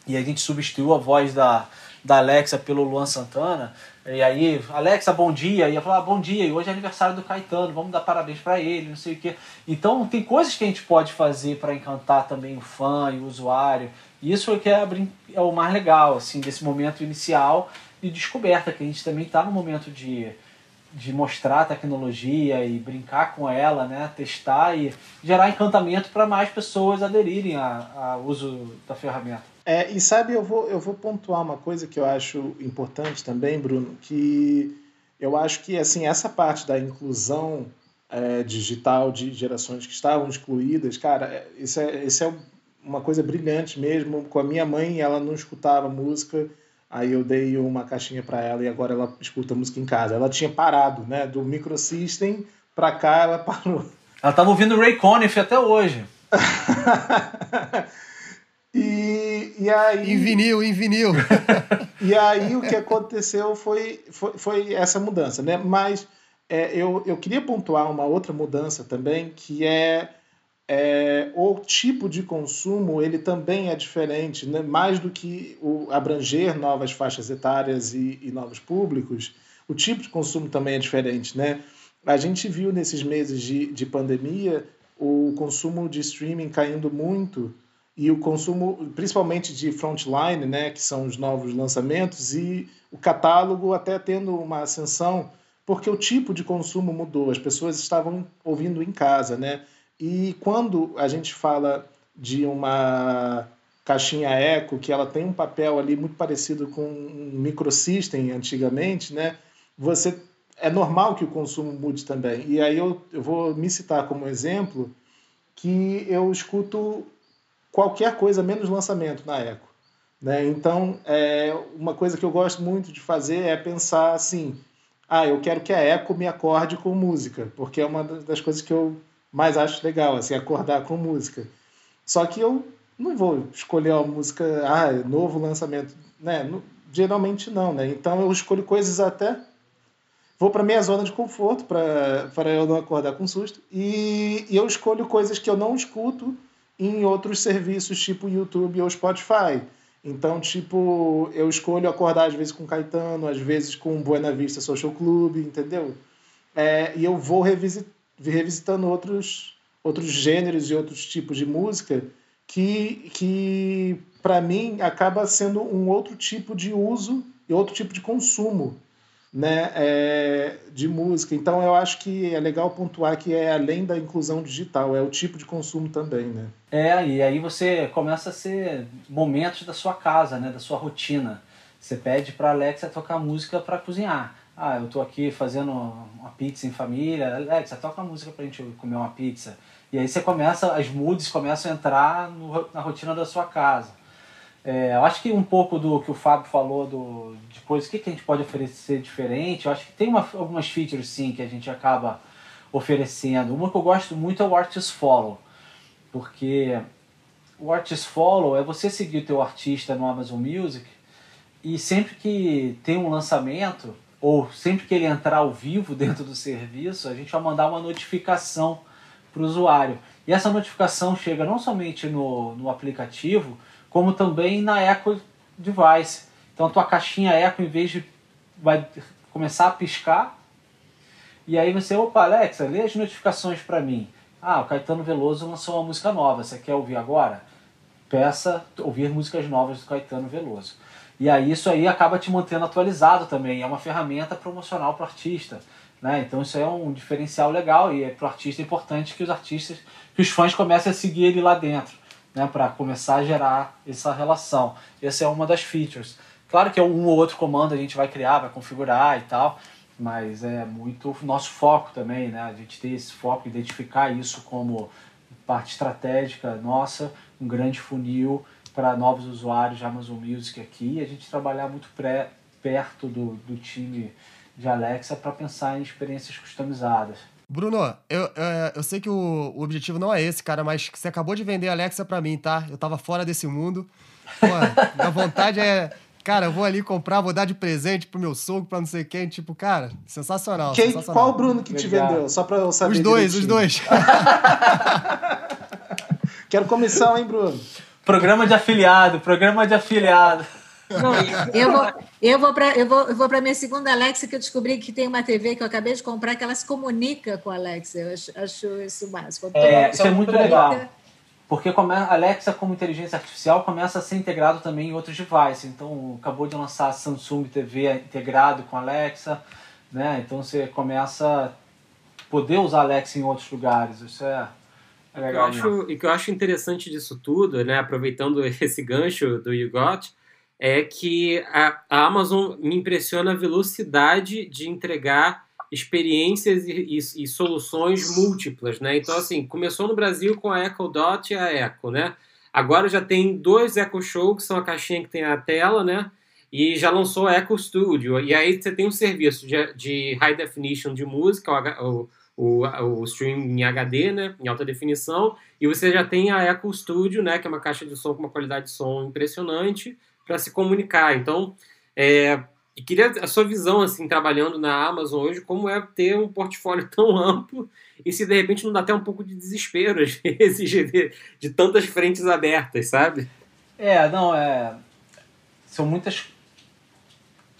Speaker 5: e a gente substituiu a voz da, da Alexa pelo Luan Santana. E aí, Alexa, bom dia. E ia falar, ah, bom dia, e hoje é aniversário do Caetano, vamos dar parabéns para ele, não sei o quê. Então, tem coisas que a gente pode fazer para encantar também o fã e o usuário. E isso é que é, é o mais legal, assim, desse momento inicial de descoberta, que a gente também está no momento de, de mostrar a tecnologia e brincar com ela, né? testar e gerar encantamento para mais pessoas aderirem ao uso da ferramenta.
Speaker 1: É, e sabe, eu vou, eu vou pontuar uma coisa que eu acho importante também, Bruno, que eu acho que assim essa parte da inclusão é, digital de gerações que estavam excluídas, cara, esse é, esse é uma coisa brilhante mesmo. Com a minha mãe, ela não escutava música, aí eu dei uma caixinha para ela e agora ela escuta música em casa. Ela tinha parado, né? Do microsystem para cá, ela (laughs) parou.
Speaker 5: Ela tava ouvindo Ray Conniff até hoje. (laughs) (laughs)
Speaker 1: e, e aí.
Speaker 4: Em vinil, em vinil. (laughs)
Speaker 1: e aí o que aconteceu foi, foi, foi essa mudança, né? Mas é, eu, eu queria pontuar uma outra mudança também, que é, é o tipo de consumo ele também é diferente, né? mais do que o abranger novas faixas etárias e, e novos públicos, o tipo de consumo também é diferente, né? A gente viu nesses meses de, de pandemia o consumo de streaming caindo muito e o consumo, principalmente de frontline, né, que são os novos lançamentos, e o catálogo até tendo uma ascensão, porque o tipo de consumo mudou, as pessoas estavam ouvindo em casa, né? E quando a gente fala de uma caixinha eco, que ela tem um papel ali muito parecido com um microsystem antigamente, né? Você é normal que o consumo mude também. E aí eu, eu vou me citar como exemplo que eu escuto qualquer coisa menos lançamento na Eco. Né? Então, é, uma coisa que eu gosto muito de fazer é pensar assim: ah, eu quero que a Eco me acorde com música, porque é uma das coisas que eu mais acho legal, assim, acordar com música. Só que eu não vou escolher uma música, ah, novo lançamento, né? Geralmente não, né? Então eu escolho coisas até vou para minha zona de conforto para eu não acordar com susto e, e, eu escolho coisas que eu não escuto em outros serviços tipo YouTube ou Spotify. Então, tipo, eu escolho acordar às vezes com Caetano, às vezes com Buena Vista Social Club, entendeu? É, e eu vou revisit, revisitando outros, outros gêneros e outros tipos de música que, que para mim, acaba sendo um outro tipo de uso e outro tipo de consumo né, é, de música. Então eu acho que é legal pontuar que é além da inclusão digital, é o tipo de consumo também, né?
Speaker 5: É, e aí você começa a ser momentos da sua casa, né, da sua rotina. Você pede para Alexa tocar música para cozinhar. Ah, eu tô aqui fazendo uma pizza em família. Alexa, toca música pra gente comer uma pizza. E aí você começa, as moods começam a entrar no, na rotina da sua casa. É, eu acho que um pouco do que o Fábio falou do, o que, que a gente pode oferecer diferente, eu acho que tem uma, algumas features sim que a gente acaba oferecendo. Uma que eu gosto muito é o Artist Follow, porque o Artist Follow é você seguir o teu artista no Amazon Music e sempre que tem um lançamento, ou sempre que ele entrar ao vivo (laughs) dentro do serviço, a gente vai mandar uma notificação para o usuário. E essa notificação chega não somente no, no aplicativo, como também na Echo Device. Então a tua caixinha Echo, em vez de vai começar a piscar, e aí você, opa, Alexa, lê as notificações para mim. Ah, o Caetano Veloso lançou uma música nova, você quer ouvir agora? Peça ouvir músicas novas do Caetano Veloso. E aí isso aí acaba te mantendo atualizado também, é uma ferramenta promocional para o artista. Né? Então isso é um diferencial legal e é para o artista importante que os artistas, que os fãs comecem a seguir ele lá dentro né, para começar a gerar essa relação. Essa é uma das features. Claro que é um ou outro comando a gente vai criar, vai configurar e tal, mas é muito nosso foco também, né? A gente ter esse foco, identificar isso como parte estratégica nossa, um grande funil para novos usuários de Amazon Music aqui, e a gente trabalhar muito pré, perto do, do time de Alexa para pensar em experiências customizadas.
Speaker 4: Bruno, eu, é, eu sei que o, o, objetivo não é esse, cara, mas você acabou de vender a Alexa pra mim, tá? Eu tava fora desse mundo. Pô, minha vontade é. Cara, eu vou ali comprar, vou dar de presente pro meu sogro, pra não sei quem. Tipo, cara, sensacional.
Speaker 1: Quem,
Speaker 4: sensacional.
Speaker 1: Qual o Bruno que Legal. te vendeu? Só pra eu saber.
Speaker 4: Os dois, direitinho. os dois. (laughs)
Speaker 1: Quero comissão, hein, Bruno?
Speaker 5: Programa de afiliado, programa de afiliado.
Speaker 2: Não, eu vou, eu vou para eu vou, eu vou para minha segunda Alexa que eu descobri que tem uma TV que eu acabei de comprar que ela se comunica com a Alexa. Eu acho, acho isso máximo.
Speaker 5: É, isso é muito legal. Porque come, a Alexa como inteligência artificial começa a ser integrado também em outros devices. Então, acabou de lançar a Samsung TV integrado com a Alexa, né? Então você começa a poder usar a Alexa em outros lugares. Isso é é legal,
Speaker 3: eu acho, e que eu acho interessante disso tudo, né, aproveitando (laughs) esse gancho do You Got, é que a, Amazon me impressiona a velocidade de entregar experiências e, e, e, soluções múltiplas, né? Então, assim, começou no Brasil com a Echo Dot e a Echo, né? Agora já tem dois Echo Show, que são a caixinha que tem a tela, né? E já lançou a Echo Studio. E aí você tem um serviço de, de high definition de música, o, o, o stream em HD, né? Em alta definição. E você já tem a Echo Studio, né? Que é uma caixa de som com uma qualidade de som impressionante para se comunicar. Então, é, e queria a sua visão, assim, trabalhando na Amazon hoje, como é ter um portfólio (laughs) tão amplo e se de repente não dá até um pouco de desespero, às (laughs) vezes, de, de tantas frentes abertas, sabe?
Speaker 5: É, não, é. São muitas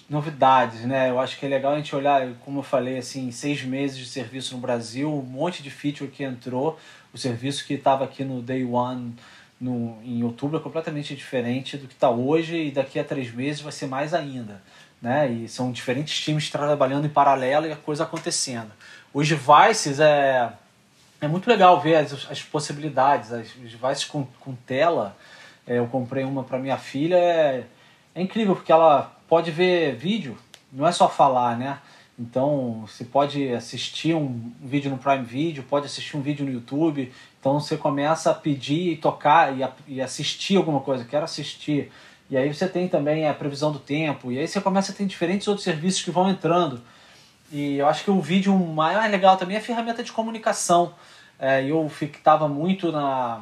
Speaker 5: novidades, né? Eu acho que é legal a gente olhar, como eu falei, assim, seis meses de serviço no Brasil, um monte de feature que entrou, o serviço que estava aqui no Day One no, em outubro é completamente diferente do que está hoje e daqui a três meses vai ser mais ainda né? E são diferentes times trabalhando em paralelo e a coisa acontecendo. Os devices é é muito legal ver as, as possibilidades, as, os devices com, com tela. É, eu comprei uma para minha filha, é, é incrível porque ela pode ver vídeo, não é só falar, né? Então você pode assistir um, vídeo no Prime Video, pode assistir um vídeo no YouTube. Então você começa a pedir e tocar e, a, e assistir alguma coisa. Quero assistir e aí você tem também a previsão do tempo, e aí você começa a ter diferentes outros serviços que vão entrando. E eu acho que o vídeo mais legal também é a ferramenta de comunicação. É, eu estava muito na,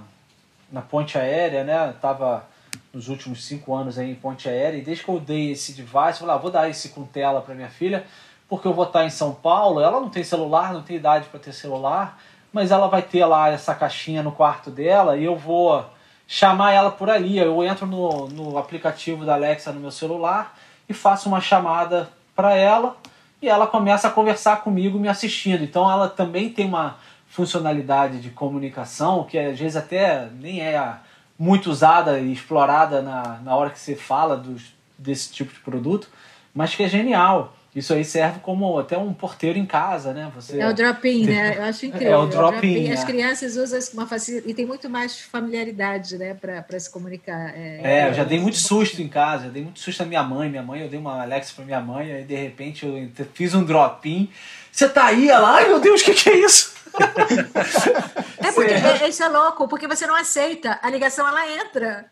Speaker 5: na ponte aérea, né? Estava nos últimos cinco anos aí em ponte aérea, e desde que eu dei esse device, eu falei, ah, vou dar esse com tela para minha filha, porque eu vou estar em São Paulo, ela não tem celular, não tem idade para ter celular, mas ela vai ter lá essa caixinha no quarto dela, e eu vou chamar ela por ali. Eu entro no, no aplicativo da Alexa no meu celular e faço uma chamada para ela e ela começa a conversar comigo me assistindo. Então ela também tem uma funcionalidade de comunicação que às vezes até nem é muito usada e explorada na, na hora que você fala dos, desse tipo de produto, mas que é genial. Isso aí serve como até um porteiro em casa, né?
Speaker 2: Você... É o drop-in, né? Eu acho (laughs) incrível.
Speaker 5: É o drop-in.
Speaker 2: Drop As é. crianças usam isso com uma facilidade e tem muito mais familiaridade, né, para se comunicar.
Speaker 5: É, é, eu já dei muito susto em casa, já dei muito susto na minha mãe. Minha mãe, eu dei uma Alexa para minha mãe, aí de repente eu fiz um drop-in. Você tá aí? Ela, ai meu Deus, o que, que é isso? (laughs)
Speaker 2: é porque é, isso é louco, porque você não aceita, a ligação ela entra.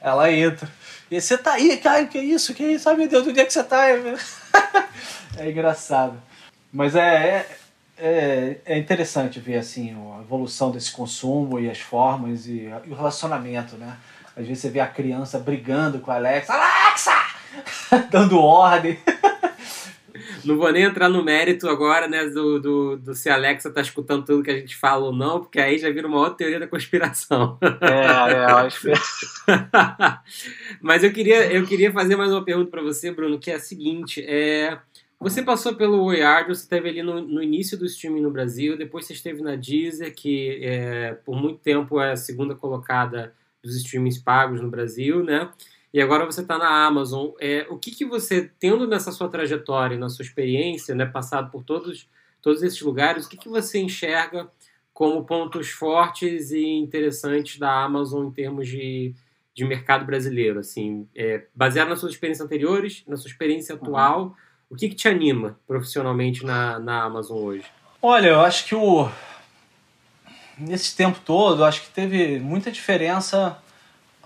Speaker 5: Ela entra. E você tá aí, cara, que é isso? Que é isso? Ai meu Deus, onde é que você tá? (laughs) é engraçado. Mas é, é, é, é, interessante ver assim a evolução desse consumo e as formas e, e, o relacionamento, né? Às vezes você vê a criança brigando com a Alexa, Alexa! (laughs) Dando ordem. (laughs)
Speaker 3: Não vou nem entrar no mérito agora, né, do, do, do se a Alexa tá escutando tudo que a gente fala ou não, porque aí já vira uma outra teoria da conspiração.
Speaker 5: É, é, eu acho que... (laughs)
Speaker 3: Mas eu queria, eu queria fazer mais uma pergunta para você, Bruno, que é a seguinte, é... Você passou pelo Oyard, você esteve ali no, no, início do streaming no Brasil, depois você esteve na Deezer, que é, por muito tempo é a segunda colocada dos streamings pagos no Brasil, né? E agora você está na Amazon. É, o que, que você, tendo nessa sua trajetória, na sua experiência, né, passado por todos, todos esses lugares, o que, que você enxerga como pontos fortes e interessantes da Amazon em termos de, de mercado brasileiro? Assim, é, baseado nas suas experiências anteriores, na sua experiência uhum. atual, uhum. o que, que te anima profissionalmente na, na Amazon hoje?
Speaker 5: Olha, eu acho que o nesse tempo todo, acho que teve muita diferença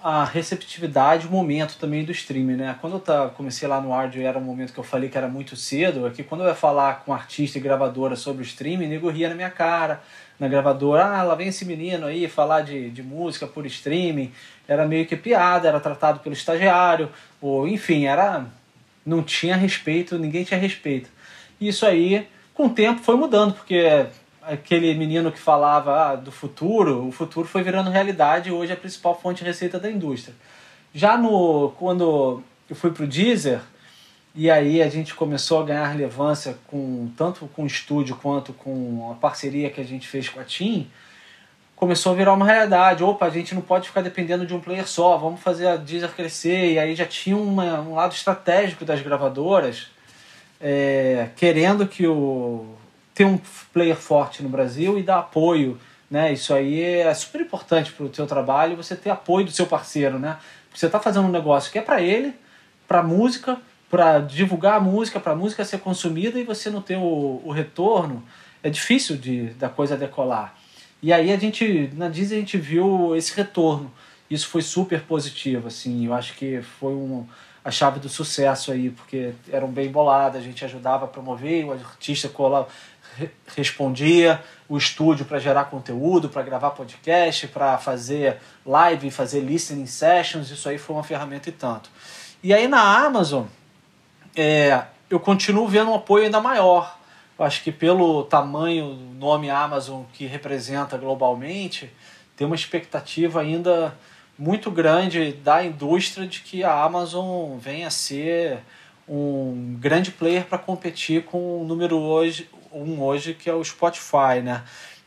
Speaker 5: a receptividade, o momento também do streaming, né? Quando eu comecei lá no Ardio, era um momento que eu falei que era muito cedo, é que quando eu ia falar com artista e gravadora sobre o streaming, nego ria na minha cara, na gravadora, ah, lá vem esse menino aí falar de, de música por streaming, era meio que piada, era tratado pelo estagiário, ou enfim, era não tinha respeito, ninguém tinha respeito. E isso aí, com o tempo, foi mudando, porque aquele menino que falava ah, do futuro, o futuro foi virando realidade e hoje é a principal fonte de receita da indústria. Já no quando eu fui para o Deezer, e aí a gente começou a ganhar relevância com tanto com o estúdio quanto com a parceria que a gente fez com a Team, começou a virar uma realidade. Opa, a gente não pode ficar dependendo de um player só, vamos fazer a Deezer crescer. E aí já tinha uma, um lado estratégico das gravadoras, é, querendo que o, ter um player forte no Brasil e dar apoio, né? Isso aí é super importante para o seu trabalho, você ter apoio do seu parceiro, né? Você está fazendo um negócio que é para ele, para música, para divulgar a música, para a música ser consumida e você não ter o, o retorno, é difícil de da coisa decolar. E aí a gente na Disney a gente viu esse retorno. isso foi super positivo, assim, eu acho que foi um, a chave do sucesso aí, porque eram bem boladas, a gente ajudava a promover, o artista respondia, o estúdio para gerar conteúdo, para gravar podcast, para fazer live, fazer listening sessions, isso aí foi uma ferramenta e tanto. E aí na Amazon, é, eu continuo vendo um apoio ainda maior. Eu acho que pelo tamanho nome Amazon que representa globalmente, tem uma expectativa ainda muito grande da indústria de que a Amazon venha a ser um grande player para competir com o número hoje, um hoje que é o Spotify, né?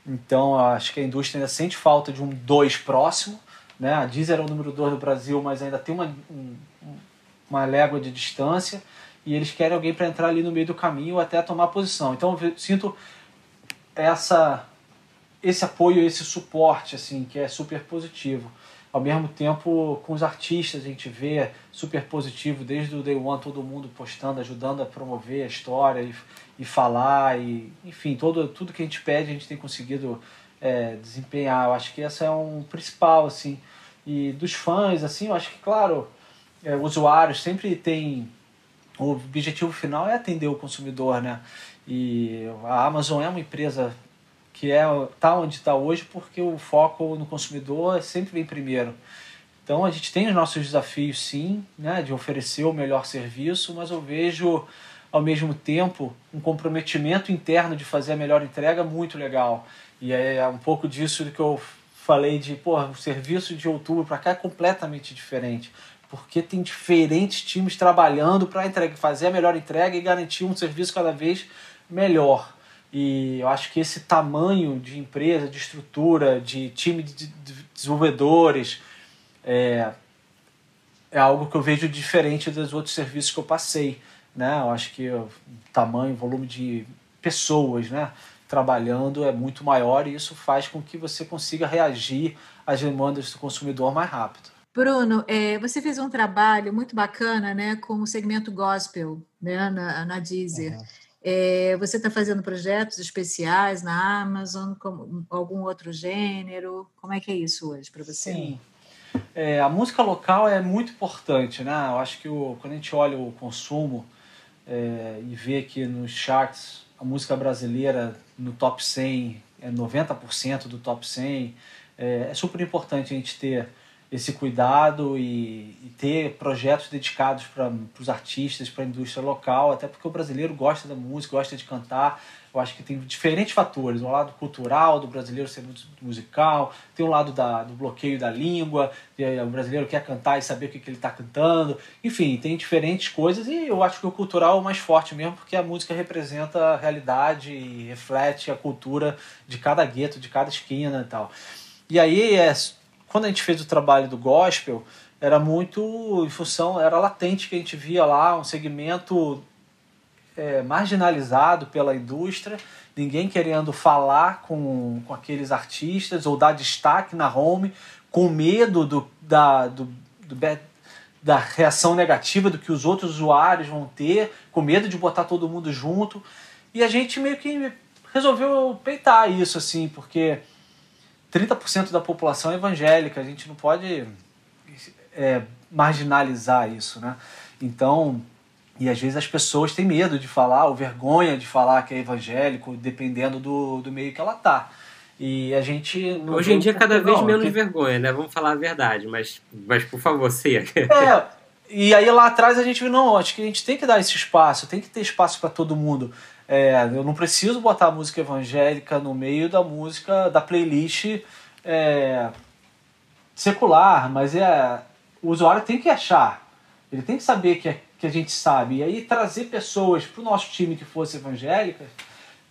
Speaker 5: Então acho que a indústria ainda sente falta de um dois próximo, né? A Deezer é o número dois do Brasil, mas ainda tem uma, um, uma légua de distância e eles querem alguém para entrar ali no meio do caminho até tomar posição. Então eu sinto essa esse apoio, esse suporte assim, que é super positivo ao mesmo tempo com os artistas a gente vê super positivo desde o day one todo mundo postando ajudando a promover a história e, e falar e enfim todo tudo que a gente pede a gente tem conseguido é, desempenhar. Eu acho que essa é um principal assim. E dos fãs assim eu acho que claro é, usuários sempre tem o objetivo final é atender o consumidor né? E a Amazon é uma empresa que é tá onde está hoje porque o foco no consumidor sempre vem primeiro. Então a gente tem os nossos desafios sim, né, de oferecer o melhor serviço, mas eu vejo ao mesmo tempo um comprometimento interno de fazer a melhor entrega muito legal. E é um pouco disso que eu falei de, pô, o serviço de outubro para cá é completamente diferente, porque tem diferentes times trabalhando para fazer a melhor entrega e garantir um serviço cada vez melhor. E eu acho que esse tamanho de empresa, de estrutura, de time de desenvolvedores, é, é algo que eu vejo diferente dos outros serviços que eu passei. Né? Eu acho que o tamanho, volume de pessoas né, trabalhando é muito maior e isso faz com que você consiga reagir às demandas do consumidor mais rápido.
Speaker 2: Bruno, é, você fez um trabalho muito bacana né, com o segmento gospel né, na, na Deezer. Uhum. É, você está fazendo projetos especiais na Amazon, com algum outro gênero? Como é que é isso hoje para você?
Speaker 5: Sim. É, a música local é muito importante, né? Eu acho que o, quando a gente olha o consumo é, e vê que nos charts a música brasileira no top 100 é 90% do top 100, é, é super importante a gente ter esse cuidado e, e ter projetos dedicados para os artistas, para a indústria local, até porque o brasileiro gosta da música, gosta de cantar. Eu acho que tem diferentes fatores. O lado cultural do brasileiro ser muito musical, tem o lado da, do bloqueio da língua, o brasileiro quer cantar e saber o que, que ele está cantando. Enfim, tem diferentes coisas e eu acho que o cultural é o mais forte mesmo, porque a música representa a realidade e reflete a cultura de cada gueto, de cada esquina e tal. E aí é quando a gente fez o trabalho do gospel, era muito em função, era latente que a gente via lá um segmento é, marginalizado pela indústria, ninguém querendo falar com, com aqueles artistas ou dar destaque na home, com medo do, da, do, do da reação negativa do que os outros usuários vão ter, com medo de botar todo mundo junto. E a gente meio que resolveu peitar isso, assim, porque 30% da população é evangélica, a gente não pode é, marginalizar isso, né? Então, e às vezes as pessoas têm medo de falar, ou vergonha de falar que é evangélico, dependendo do, do meio que ela tá. E a gente.
Speaker 3: Hoje em dia, cada vez não, menos que... vergonha, né? Vamos falar a verdade, mas, mas por favor, você.
Speaker 5: É, e aí lá atrás a gente viu, não, acho que a gente tem que dar esse espaço, tem que ter espaço para todo mundo. É, eu não preciso botar música evangélica no meio da música da playlist é, secular, mas é, o usuário tem que achar, ele tem que saber que, é, que a gente sabe. E aí trazer pessoas para o nosso time que fosse evangélica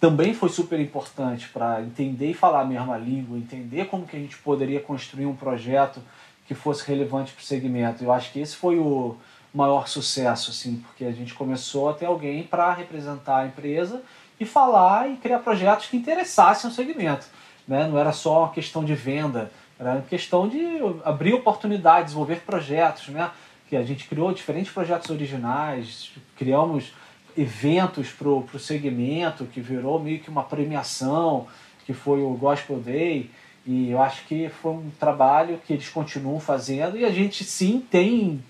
Speaker 5: também foi super importante para entender e falar a mesma língua, entender como que a gente poderia construir um projeto que fosse relevante para o segmento. Eu acho que esse foi o, maior sucesso, assim, porque a gente começou a ter alguém para representar a empresa e falar e criar projetos que interessassem o segmento. Né? Não era só questão de venda, era questão de abrir oportunidades, desenvolver projetos, né? Que a gente criou diferentes projetos originais, criamos eventos para o segmento, que virou meio que uma premiação, que foi o Gospel Day, E eu acho que foi um trabalho que eles continuam fazendo e a gente sim tem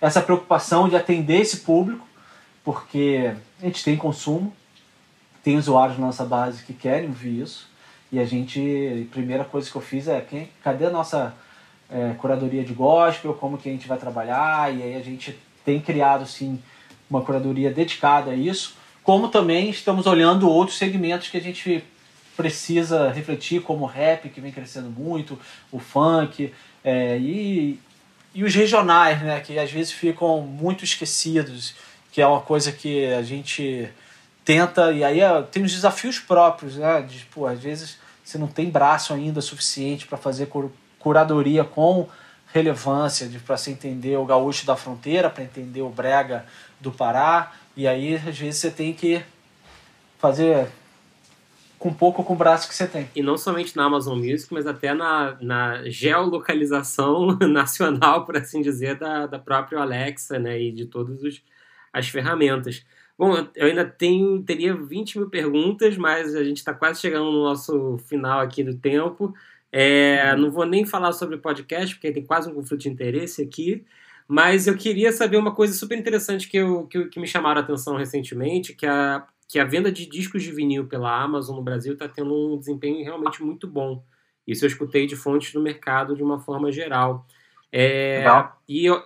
Speaker 5: essa preocupação de atender esse público, porque a gente tem consumo, tem usuários na nossa base que querem ouvir isso. E a gente, a primeira coisa que eu fiz é, quem, cadê a nossa é, curadoria de gospel, como que a gente vai trabalhar? E aí a gente tem criado, sim, uma curadoria dedicada a isso, como também estamos olhando outros segmentos que a gente precisa refletir, como o rap, que vem crescendo muito, o funk, é, e, e os regionais, né, que às vezes ficam muito esquecidos, que é uma coisa que a gente tenta, e aí tem os desafios próprios, né, de, pô, às vezes você não tem braço ainda suficiente para fazer curadoria com relevância, para se entender o gaúcho da fronteira, para entender o brega do Pará, e aí às vezes você tem que fazer com pouco com o braço que você tem.
Speaker 3: E não somente na Amazon Music, mas até na, na geolocalização (laughs) nacional, por assim dizer, da, da própria Alexa né, e de todas as ferramentas. Bom, eu ainda tenho, teria 20 mil perguntas, mas a gente está quase chegando no nosso final aqui do tempo. É, não vou nem falar sobre podcast, porque tem quase um conflito de interesse aqui, mas eu queria saber uma coisa super interessante que, eu, que, que me chamaram a atenção recentemente, que a, que a venda de discos de vinil pela Amazon no Brasil está tendo um desempenho realmente muito bom. Isso eu escutei de fontes do mercado de uma forma geral. É, e eu,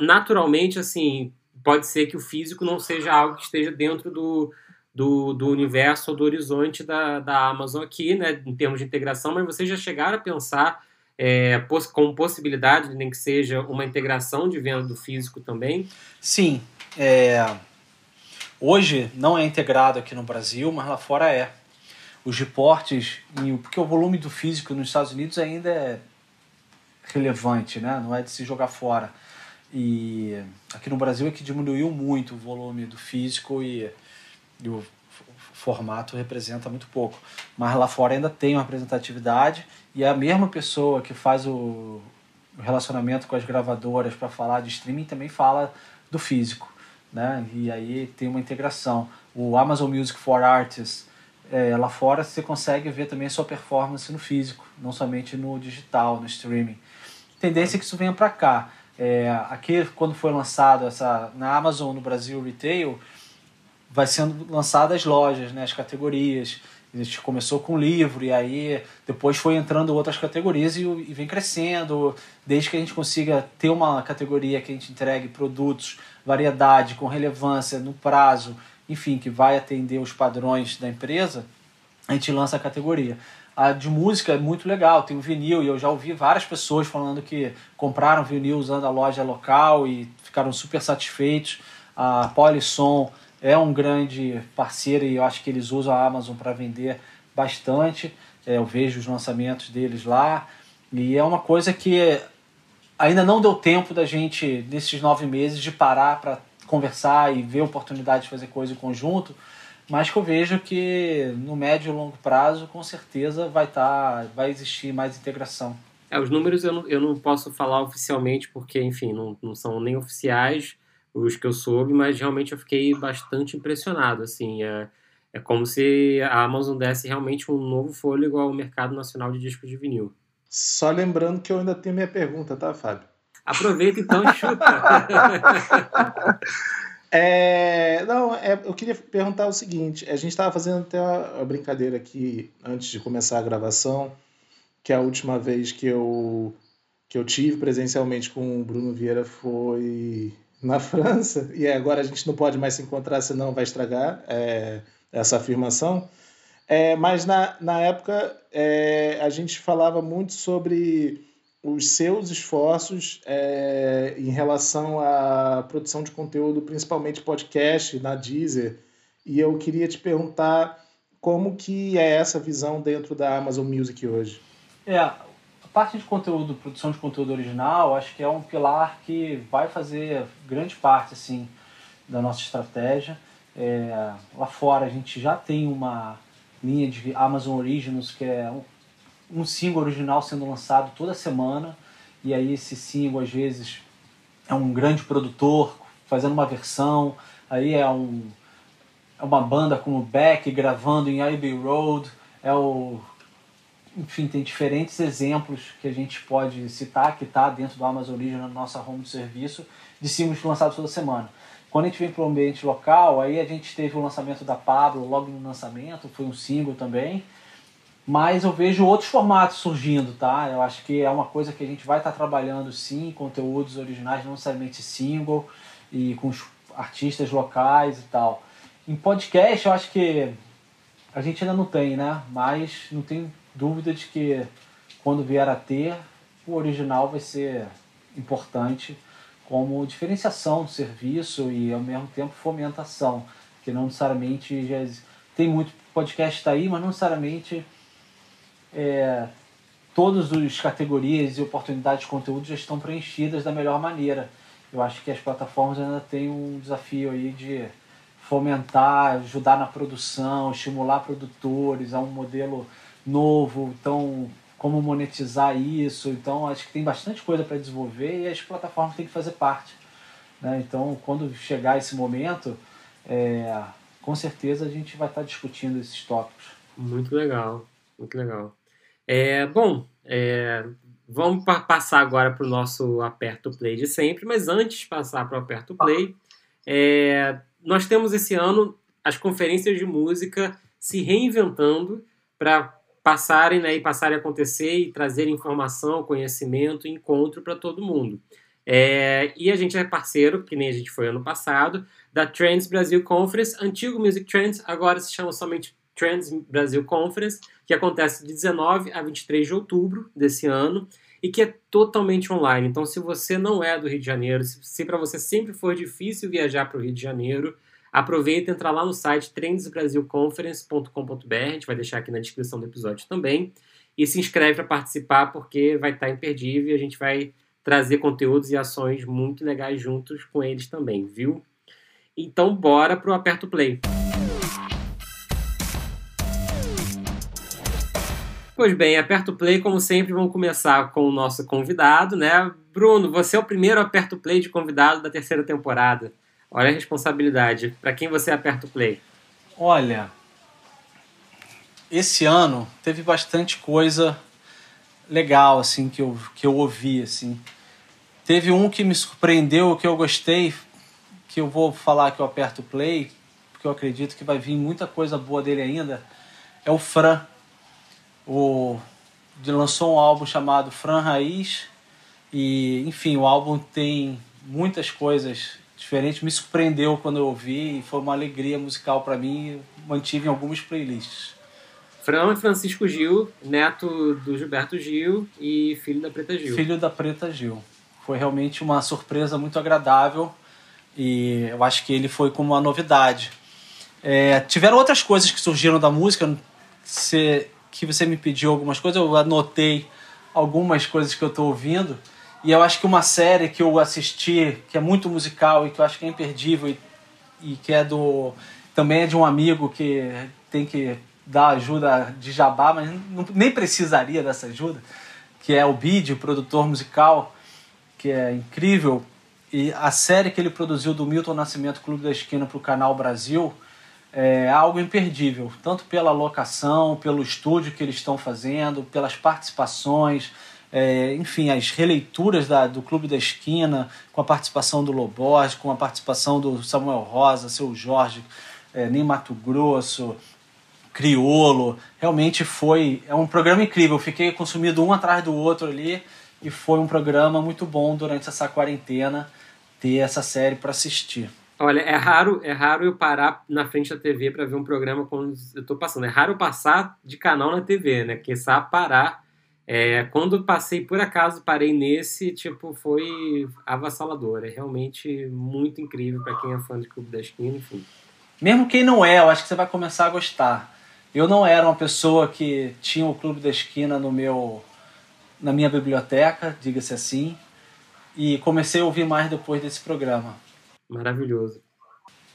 Speaker 3: naturalmente, assim, pode ser que o físico não seja algo que esteja dentro do, do, do universo ou do horizonte da, da Amazon aqui, né, em termos de integração, mas vocês já chegaram a pensar é, poss com possibilidade, nem que seja uma integração de venda do físico também?
Speaker 5: Sim. É, Hoje não é integrado aqui no Brasil, mas lá fora é. Os reportes, porque o volume do físico nos Estados Unidos ainda é relevante, né? não é de se jogar fora. E aqui no Brasil é que diminuiu muito o volume do físico e, e o formato representa muito pouco. Mas lá fora ainda tem uma representatividade e é a mesma pessoa que faz o relacionamento com as gravadoras para falar de streaming também fala do físico né? E aí tem uma integração. O Amazon Music for Artists, é, lá fora você consegue ver também a sua performance no físico, não somente no digital, no streaming. Tendência é que isso venha para cá. É, aqui, quando foi lançado essa, na Amazon, no Brasil, Retail, vai sendo lançadas as lojas, né, as categorias. A gente começou com livro e aí depois foi entrando outras categorias e, e vem crescendo. Desde que a gente consiga ter uma categoria que a gente entregue produtos, variedade, com relevância, no prazo, enfim, que vai atender os padrões da empresa, a gente lança a categoria. A de música é muito legal, tem o vinil e eu já ouvi várias pessoas falando que compraram vinil usando a loja local e ficaram super satisfeitos. A Polisson é um grande parceiro e eu acho que eles usam a Amazon para vender bastante. É, eu vejo os lançamentos deles lá e é uma coisa que ainda não deu tempo da gente, nesses nove meses, de parar para conversar e ver oportunidade de fazer coisa em conjunto, mas que eu vejo que no médio e longo prazo, com certeza, vai, tá, vai existir mais integração.
Speaker 3: É, os números eu não, eu não posso falar oficialmente, porque, enfim, não, não são nem oficiais, os que eu soube, mas realmente eu fiquei bastante impressionado, assim, é, é como se a Amazon desse realmente um novo fôlego ao mercado nacional de discos de vinil.
Speaker 1: Só lembrando que eu ainda tenho minha pergunta, tá, Fábio?
Speaker 3: Aproveita então e (laughs) chuta.
Speaker 1: é, não, é, eu queria perguntar o seguinte: a gente estava fazendo até uma brincadeira aqui antes de começar a gravação, que a última vez que eu que eu tive presencialmente com o Bruno Vieira foi na França, e agora a gente não pode mais se encontrar, senão vai estragar é, essa afirmação. É, mas na, na época é, a gente falava muito sobre os seus esforços é, em relação à produção de conteúdo, principalmente podcast na Deezer. E eu queria te perguntar como que é essa visão dentro da Amazon Music hoje.
Speaker 5: É, parte de conteúdo, produção de conteúdo original, acho que é um pilar que vai fazer grande parte assim da nossa estratégia. É, lá fora a gente já tem uma linha de Amazon Originals que é um, um single original sendo lançado toda semana. E aí esse single às vezes é um grande produtor fazendo uma versão, aí é um é uma banda como Beck gravando em Abbey Road, é o enfim, tem diferentes exemplos que a gente pode citar, que está dentro do Amazon Original, na nossa home de serviço, de singles lançados toda semana. Quando a gente vem para o ambiente local, aí a gente teve o lançamento da Pablo logo no lançamento, foi um single também. Mas eu vejo outros formatos surgindo, tá? Eu acho que é uma coisa que a gente vai estar tá trabalhando sim, conteúdos originais, não necessariamente single, e com os artistas locais e tal. Em podcast, eu acho que a gente ainda não tem, né? Mas não tem dúvida de que quando vier a ter, o original vai ser importante como diferenciação do serviço e ao mesmo tempo fomentação, que não necessariamente já tem muito podcast está aí, mas não necessariamente é, todas as categorias e oportunidades de conteúdo já estão preenchidas da melhor maneira. Eu acho que as plataformas ainda têm um desafio aí de fomentar, ajudar na produção, estimular produtores a um modelo novo, então como monetizar isso. Então acho que tem bastante coisa para desenvolver e as plataformas têm que fazer parte. Né? Então quando chegar esse momento, é, com certeza a gente vai estar discutindo esses tópicos.
Speaker 3: Muito legal, muito legal. É, bom, é, vamos passar agora para o nosso aperto play de sempre, mas antes de passar para o aperto play, é, nós temos esse ano as conferências de música se reinventando para passarem né, e passarem a acontecer e trazer informação, conhecimento, encontro para todo mundo. É, e a gente é parceiro, que nem a gente foi ano passado, da Trends Brasil Conference, antigo Music Trends, agora se chama somente Trends Brasil Conference, que acontece de 19 a 23 de outubro desse ano e que é totalmente online. Então, se você não é do Rio de Janeiro, se, se para você sempre for difícil viajar para o Rio de Janeiro, aproveita e entra lá no site trendsbrasilconference.com.br, a gente vai deixar aqui na descrição do episódio também, e se inscreve para participar porque vai estar tá imperdível e a gente vai trazer conteúdos e ações muito legais juntos com eles também, viu? Então, bora pro Aperto Play. Pois bem, aperto play, como sempre, vamos começar com o nosso convidado, né? Bruno, você é o primeiro aperto play de convidado da terceira temporada. Olha a responsabilidade. Para quem você aperta o play?
Speaker 5: Olha, esse ano teve bastante coisa legal assim que eu, que eu ouvi assim. Teve um que me surpreendeu, que eu gostei, que eu vou falar que eu aperto play, porque eu acredito que vai vir muita coisa boa dele ainda. É o Fran o lançou um álbum chamado Fran Raiz e enfim o álbum tem muitas coisas diferentes me surpreendeu quando eu ouvi e foi uma alegria musical para mim mantive em algumas playlists.
Speaker 3: Fran Francisco Gil neto do Gilberto Gil e filho da Preta Gil.
Speaker 5: Filho da Preta Gil. Foi realmente uma surpresa muito agradável e eu acho que ele foi como uma novidade. É, tiveram outras coisas que surgiram da música que você me pediu algumas coisas, eu anotei algumas coisas que eu estou ouvindo. E eu acho que uma série que eu assisti, que é muito musical e que eu acho que é imperdível e, e que é do. também é de um amigo que tem que dar ajuda de jabá, mas não, nem precisaria dessa ajuda, que é o Bid, produtor musical, que é incrível. E a série que ele produziu do Milton Nascimento Clube da Esquina para o Canal Brasil é algo imperdível, tanto pela locação, pelo estúdio que eles estão fazendo, pelas participações, é, enfim, as releituras da, do Clube da Esquina, com a participação do Loborges, com a participação do Samuel Rosa, seu Jorge, é, Nem Mato Grosso, Criolo. Realmente foi. É um programa incrível. Eu fiquei consumido um atrás do outro ali e foi um programa muito bom durante essa quarentena ter essa série para assistir.
Speaker 3: Olha, é raro, é raro eu parar na frente da TV para ver um programa quando eu tô passando. É raro passar de canal na TV, né? Que sabe parar. É, quando passei, por acaso, parei nesse, tipo, foi avassalador. É realmente muito incrível para quem é fã de Clube da Esquina, enfim.
Speaker 5: Mesmo quem não é, eu acho que você vai começar a gostar. Eu não era uma pessoa que tinha o Clube da Esquina no meu na minha biblioteca, diga-se assim, e comecei a ouvir mais depois desse programa.
Speaker 3: Maravilhoso.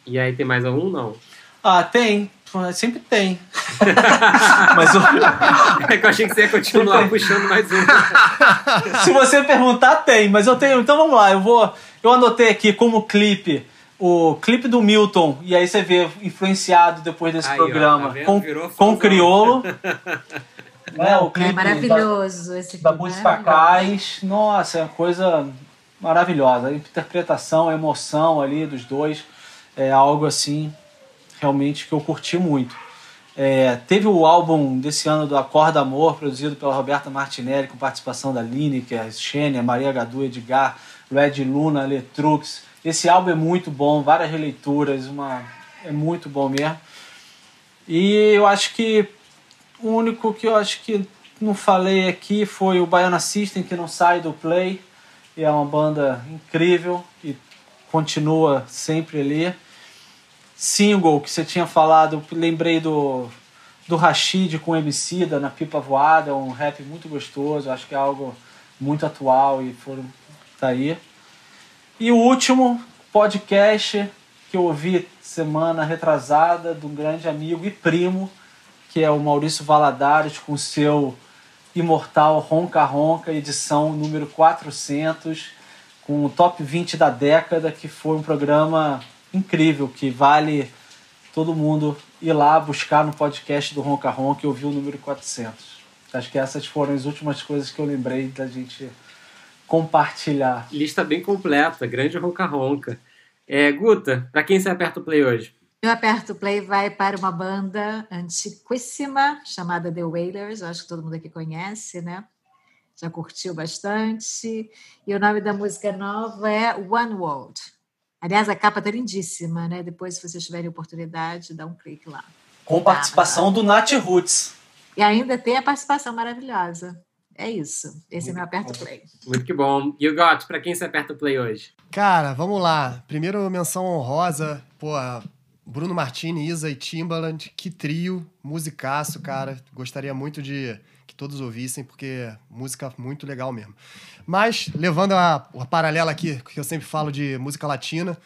Speaker 3: E aí tem mais algum? Não.
Speaker 5: Ah, tem. Sempre tem. (laughs)
Speaker 3: mas o... É que eu achei que você ia continuar Sempre... puxando mais um. (laughs)
Speaker 5: Se você perguntar, tem, mas eu tenho. Então vamos lá, eu vou. Eu anotei aqui como clipe o clipe do Milton, e aí você vê influenciado depois desse aí, programa ó, tá com, com Criolo. (laughs) né? O
Speaker 2: É
Speaker 5: clipe
Speaker 2: maravilhoso esse
Speaker 5: da, da música. Cais. Nossa, é uma coisa maravilhosa. A interpretação, a emoção ali dos dois é algo assim realmente que eu curti muito. É, teve o álbum desse ano do Acorda Amor, produzido pela Roberta Martinelli, com participação da Lineker, Xênia, Maria Gadu, Edgar, Red Luna, Letrux. Esse álbum é muito bom, várias releituras, uma, é muito bom mesmo. E eu acho que o único que eu acho que não falei aqui foi o Baiana System, que não sai do Play. E é uma banda incrível e continua sempre ali. Single que você tinha falado, lembrei do, do Rashid com Emicida na Pipa Voada, um rap muito gostoso, acho que é algo muito atual e foram tá aí. E o último podcast que eu ouvi semana retrasada de um grande amigo e primo, que é o Maurício Valadares com seu imortal Ronca Ronca, edição número 400, com o top 20 da década, que foi um programa incrível, que vale todo mundo ir lá buscar no podcast do Ronca Ronca e ouvir o número 400. Acho que essas foram as últimas coisas que eu lembrei da gente compartilhar.
Speaker 3: Lista bem completa, grande ronca-ronca. É, Guta, para quem você aperta o play hoje?
Speaker 2: Eu aperto o play vai para uma banda antiquíssima chamada The Wailers, eu acho que todo mundo aqui conhece, né? Já curtiu bastante. E o nome da música nova é One World. Aliás, a capa tá lindíssima, né? Depois, se vocês tiverem oportunidade, dá um clique lá.
Speaker 5: Com participação do Nat Roots.
Speaker 2: E ainda tem a participação maravilhosa. É isso. Esse é meu aperto play.
Speaker 3: Muito que bom. E o Got, para quem você aperta o play hoje?
Speaker 4: Cara, vamos lá. Primeiro menção honrosa, pô, Bruno Martini, Isa e Timbaland, que trio, musicaço, cara. Gostaria muito de que todos ouvissem, porque música muito legal mesmo. Mas, levando a, a paralela aqui, que eu sempre falo de música latina,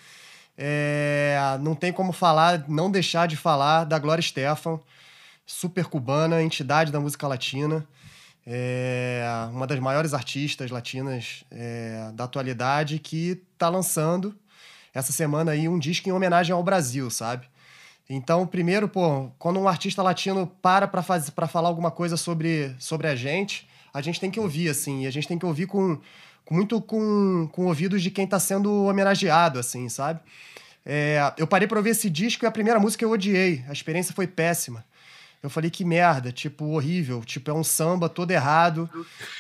Speaker 4: é, não tem como falar, não deixar de falar da Glória Stefan, super cubana, entidade da música latina. É uma das maiores artistas latinas é, da atualidade que está lançando essa semana aí um disco em homenagem ao Brasil, sabe? Então, primeiro, pô, quando um artista latino para para fazer para falar alguma coisa sobre, sobre a gente, a gente tem que ouvir assim, e a gente tem que ouvir com, com muito com, com ouvidos de quem está sendo homenageado, assim, sabe? É, eu parei para ouvir esse disco e a primeira música eu odiei, a experiência foi péssima. Eu falei que merda, tipo, horrível. Tipo, é um samba todo errado.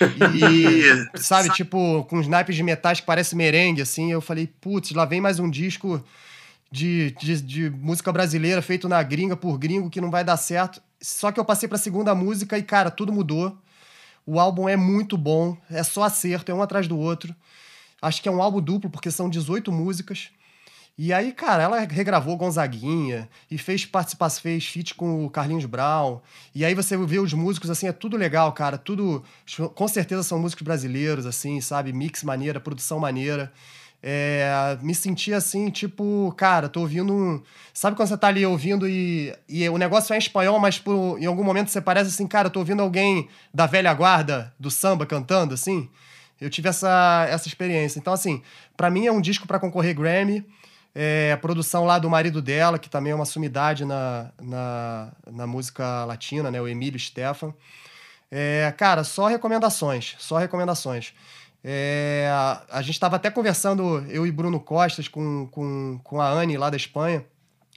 Speaker 4: E, (laughs) sabe, tipo, com os naipes de metais que parece merengue, assim. Eu falei, putz, lá vem mais um disco de, de, de, música brasileira feito na gringa por gringo que não vai dar certo. Só que eu passei pra segunda música e, cara, tudo mudou. O álbum é muito bom, é só acerto, é um atrás do outro. Acho que é um álbum duplo, porque são 18 músicas. E aí, cara, ela regravou Gonzaguinha e fez participação, fez feat com o Carlinhos Brown. E aí você vê os músicos, assim, é tudo legal, cara. Tudo, com certeza são músicos brasileiros, assim, sabe? Mix maneira, produção maneira. É, me senti assim, tipo, cara, tô ouvindo. Sabe quando você tá ali ouvindo e, e o negócio é em espanhol, mas por, em algum momento você parece assim, cara, tô ouvindo alguém da velha guarda do samba cantando, assim? Eu tive essa, essa experiência. Então, assim, para mim é um disco para concorrer Grammy. É, a produção lá do marido dela, que também é uma sumidade na, na, na música latina, né? O Emílio Stefan. É, cara, só recomendações, só recomendações. É, a, gente estava até conversando, eu e Bruno Costas, com, com, com a Anne lá da Espanha,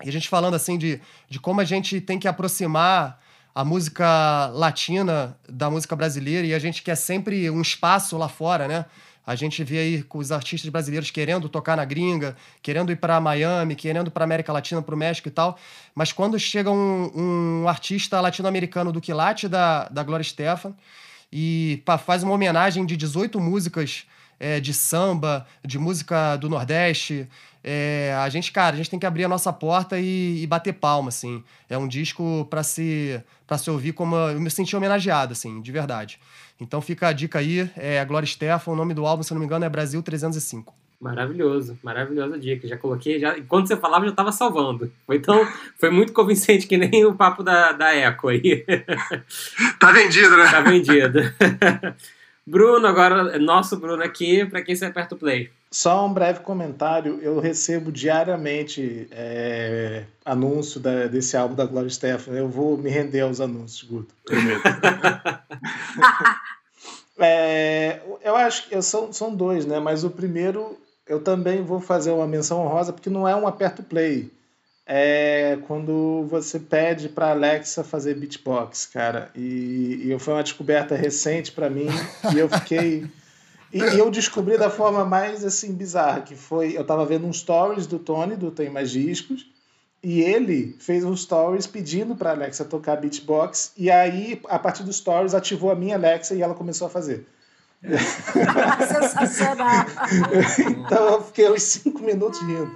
Speaker 4: e a gente falando assim de, de como a gente tem que aproximar a música latina da música brasileira, e a gente quer sempre um espaço lá fora, né? A gente vê aí com os artistas brasileiros querendo tocar na gringa, querendo ir para Miami, querendo para América Latina, para o México e tal. Mas quando chega um, um artista latino-americano do quilate da, da Gloria Stefan e pá, faz uma homenagem de 18 músicas é, de samba, de música do Nordeste, é, a gente, cara, a gente tem que abrir a nossa porta e, e bater palma, assim. É um disco para se, pra se ouvir como... Eu me senti homenageado, assim, de verdade. Então fica a dica aí, é Glória Stefan, o nome do álbum, se não me engano, é Brasil 305.
Speaker 3: Maravilhoso, maravilhosa dica. Já coloquei, já, enquanto você falava, já estava salvando. Foi, tão, foi muito convincente que nem o papo da, da Eco aí. (laughs)
Speaker 6: Tá vendido, né?
Speaker 3: Tá vendido. (laughs) Bruno, agora nosso Bruno aqui, para quem você aperta o play.
Speaker 1: Só um breve comentário, eu recebo diariamente é, anúncio da, desse álbum da Gloria Stefan. Eu vou me render aos anúncios, Guto. (laughs) é, eu acho que são, são dois, né? Mas o primeiro eu também vou fazer uma menção honrosa, porque não é um aperto play é quando você pede para Alexa fazer beatbox, cara. E, e foi uma descoberta recente para mim e eu fiquei e, e, eu descobri da forma mais assim bizarra que foi, eu tava vendo um stories do Tony do Tem Mais Discos e ele fez um stories pedindo para Alexa tocar beatbox e aí a partir dos stories ativou a minha Alexa e ela começou a fazer. (laughs)
Speaker 2: Sensacional.
Speaker 1: então eu fiquei uns cinco minutos rindo.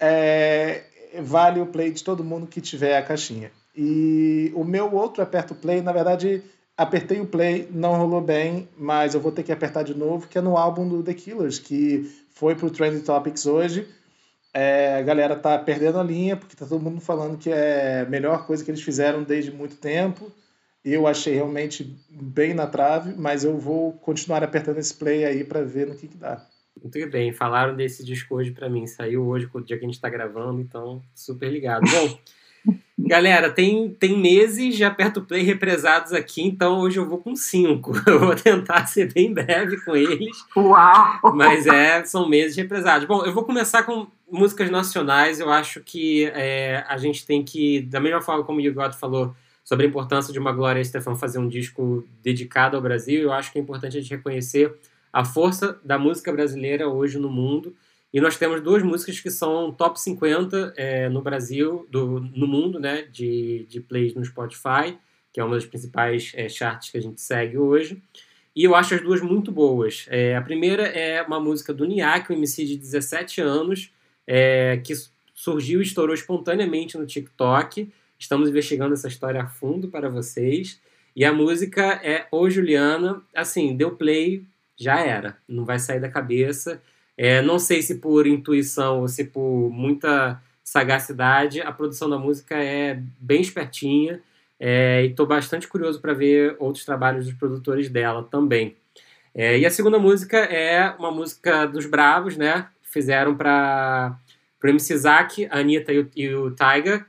Speaker 1: É, vale o play de todo mundo que tiver a caixinha. E o meu outro aperto play, na verdade, apertei o play, não rolou bem, mas eu vou ter que apertar de novo, que é no álbum do The Killers, que foi pro Trending Topics hoje. É, a galera tá perdendo a linha, porque tá todo mundo falando que é a melhor coisa que eles fizeram desde muito tempo. Eu achei realmente bem na trave, mas eu vou continuar apertando esse play aí para ver no que, que dá.
Speaker 3: Muito bem, falaram desse disco hoje para mim. Saiu hoje, o dia que a gente está gravando, então super ligado. Bom, (laughs) galera, tem, tem meses de aperto play represados aqui, então hoje eu vou com cinco. (laughs) Eu vou tentar ser bem breve com eles.
Speaker 2: Uau!
Speaker 3: Mas é, são meses represados. Bom, eu vou começar com músicas nacionais. Eu acho que é, a gente tem que, da mesma forma como o Yugot falou sobre a importância de uma Glória Estefan fazer um disco dedicado ao Brasil, eu acho que é importante a gente reconhecer a força da música brasileira hoje no mundo. E nós temos duas músicas que são top 50 é, no Brasil, do, no mundo, né, de, de plays no Spotify, que é uma das principais é, charts que a gente segue hoje. E eu acho as duas muito boas. É, a primeira é uma música do Niak, um MC de 17 anos, é, que surgiu e estourou espontaneamente no TikTok. Estamos investigando essa história a fundo para vocês. E a música é Ô Juliana. Assim, deu play, já era, não vai sair da cabeça. É, não sei se por intuição ou se por muita sagacidade, a produção da música é bem espertinha é, e estou bastante curioso para ver outros trabalhos dos produtores dela também. É, e a segunda música é uma música dos Bravos, né? Fizeram para o MC Zack, a Anitta e o, e o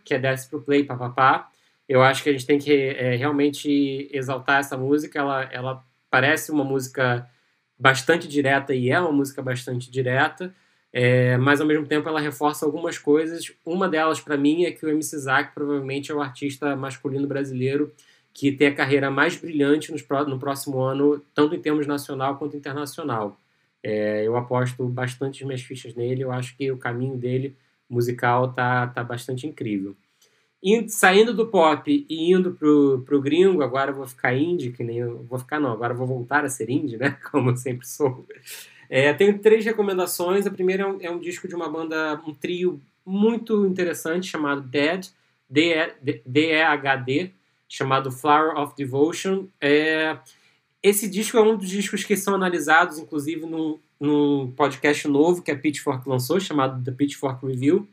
Speaker 3: que é Desce Pro Play, papapá. Eu acho que a gente tem que é, realmente exaltar essa música. Ela, ela parece uma música bastante direta e é uma música bastante direta, é, mas ao mesmo tempo ela reforça algumas coisas. Uma delas, para mim, é que o MC Zack provavelmente é o artista masculino brasileiro que tem a carreira mais brilhante no próximo ano, tanto em termos nacional quanto internacional. É, eu aposto bastante as minhas fichas nele, eu acho que o caminho dele musical tá, tá bastante incrível indo, saindo do pop e indo pro, pro gringo, agora eu vou ficar indie, que nem eu vou ficar não, agora eu vou voltar a ser indie, né? (laughs) Como eu sempre sou. É, tenho três recomendações. A primeira é um, é um, disco de uma banda, um trio muito interessante chamado Dead, D-E-H-D, chamado Flower of Devotion. É, esse disco é um dos discos que são analisados, inclusive, num, num podcast novo que a Pitchfork lançou, chamado The Pitchfork Review.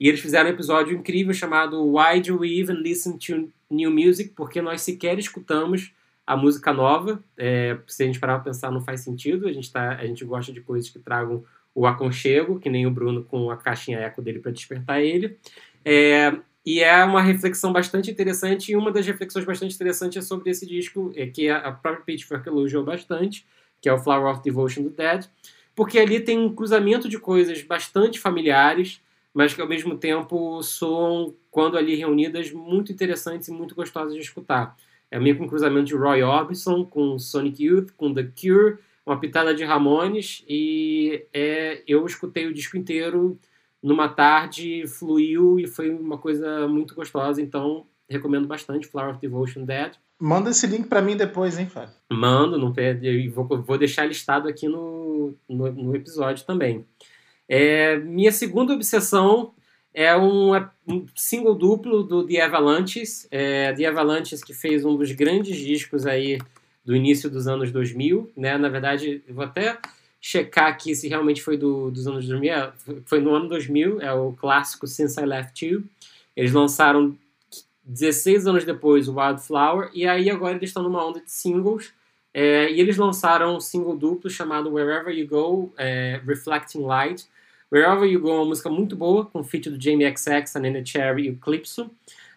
Speaker 3: E eles fizeram um episódio incrível chamado Why Do We Even Listen to New Music? Porque nós sequer escutamos a música nova. É, se a gente parar para pensar, não faz sentido. A gente, tá, a gente gosta de coisas que tragam o aconchego, que nem o Bruno com a caixinha eco dele para despertar ele. É, e é uma reflexão bastante interessante, e uma das reflexões bastante interessantes é sobre esse disco, é, que a própria Pitchfork elogiou bastante, que é o Flower of Devotion do Dead, porque ali tem um cruzamento de coisas bastante familiares, mas que ao mesmo tempo soam, quando ali reunidas, muito interessantes e muito gostosas de escutar. É meio com um cruzamento de Roy Orbison com Sonic Youth, com The Cure, uma pitada de Ramones, e é, eu escutei o disco inteiro numa tarde, fluiu e foi uma coisa muito gostosa, então recomendo bastante Flower of Devotion Dead.
Speaker 1: Manda esse link para mim depois, hein, Fábio?
Speaker 3: Mando, não perde, vou, vou deixar listado aqui no, no, no episódio também. É, minha segunda obsessão é um, um, single duplo do The Avalanches. É, The Avalanches que fez um dos grandes discos aí do início dos anos 2000, né? Na verdade, vou até checar aqui se realmente foi do, dos anos 2000. É, foi no ano 2000, é o clássico Since I Left You. Eles lançaram 16 anos depois o Wildflower e aí agora eles estão numa onda de singles É, e eles lançaram um single duplo chamado Wherever You Go, é, Reflecting Light. Wherever You Go é uma música muito boa, com feat do Jamie XX, a Nene Cherry e o Clipso.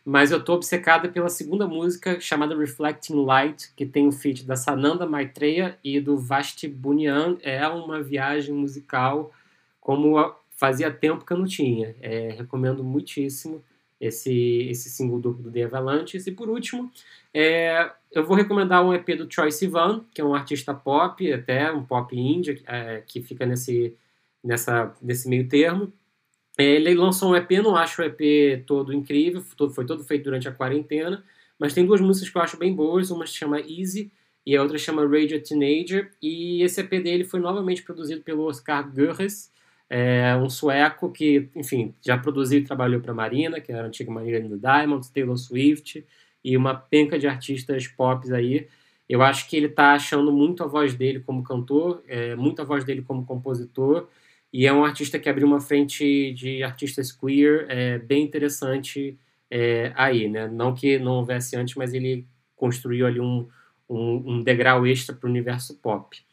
Speaker 3: Mas eu tô obcecada pela segunda música, chamada Reflecting Light, que tem o feat da Sananda Maitreya e do Vashti Bunyan. É uma viagem musical como fazia tempo que eu não tinha. É, recomendo muitíssimo esse, esse single duplo do The Avalanches. E por último, é, eu vou recomendar um EP do Troy Sivan, que é um artista pop, até um pop indie, é, que fica nesse, nessa, nesse meio termo. É, ele lançou um EP, não acho o EP todo incrível, foi todo feito durante a quarentena, mas tem duas músicas que eu acho bem boas, uma se chama Easy e a outra chama Radio Teenager, e esse EP dele foi novamente produzido pelo Oscar Gurres, é um sueco que, enfim, já produziu e trabalhou para Marina, que era a antiga Marina do Diamonds, Taylor Swift e uma penca de artistas pop aí. Eu acho que ele está achando muito a voz dele como cantor, é, muito a voz dele como compositor, e é um artista que abriu uma frente de artistas queer é, bem interessante é, aí, né? Não que não houvesse antes, mas ele construiu ali um, um, um degrau extra para o universo pop.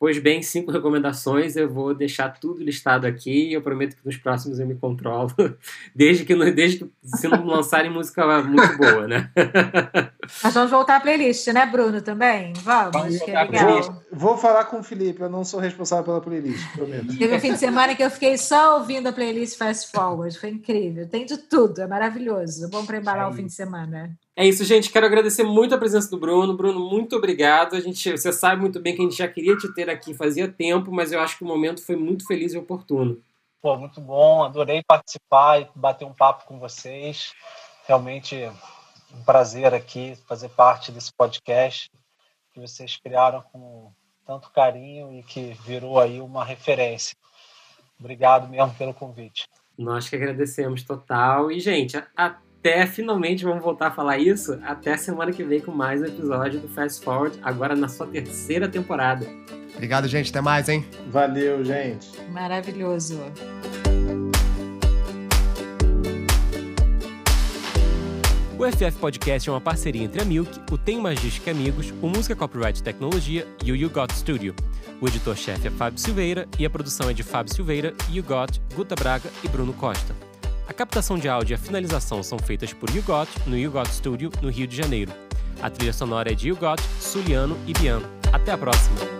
Speaker 3: Pois bem, cinco (laughs) recomendações, eu vou deixar tudo listado aqui e eu prometo que nos próximos eu me controlo, (laughs) desde que, desde que se não lançarem música muito boa, né? (laughs)
Speaker 2: Nós vamos voltar à playlist, né, Bruno, também? Vamos, vamos que é legal.
Speaker 1: Vou, vou, falar com o Felipe, eu não sou responsável pela playlist, prometo.
Speaker 2: Teve um fim de semana que eu fiquei só ouvindo a playlist Fast Forward, foi incrível, tem de tudo, é maravilhoso, bom para embalar é o fim de semana.
Speaker 3: É isso, gente. Quero agradecer muito a presença do Bruno. Bruno, muito obrigado. A gente, você sabe muito bem que a gente já queria te ter aqui fazia tempo, mas eu acho que o momento foi muito feliz e oportuno.
Speaker 5: Pô, muito bom. Adorei participar e bater um papo com vocês. Realmente um prazer aqui fazer parte desse podcast que vocês criaram com tanto carinho e que virou aí uma referência. Obrigado mesmo pelo convite.
Speaker 3: Nós que agradecemos total. E, gente, até até finalmente vamos voltar a falar isso. Até semana que vem com mais um episódio do Fast Forward, agora na sua terceira temporada.
Speaker 4: Obrigado, gente. Até mais, hein?
Speaker 1: Valeu, gente.
Speaker 2: Maravilhoso.
Speaker 3: O FF Podcast é uma parceria entre a Milk, o Tem Magística Amigos, o Música Copyright Tecnologia e o You Got Studio. O editor-chefe é Fábio Silveira e a produção é de Fábio Silveira, You Got, Guta Braga e Bruno Costa. A captação de áudio e a finalização são feitas por YouGot no YouGot Studio, no Rio de Janeiro. A trilha sonora é de YouGot, Suliano e Bian. Até a próxima!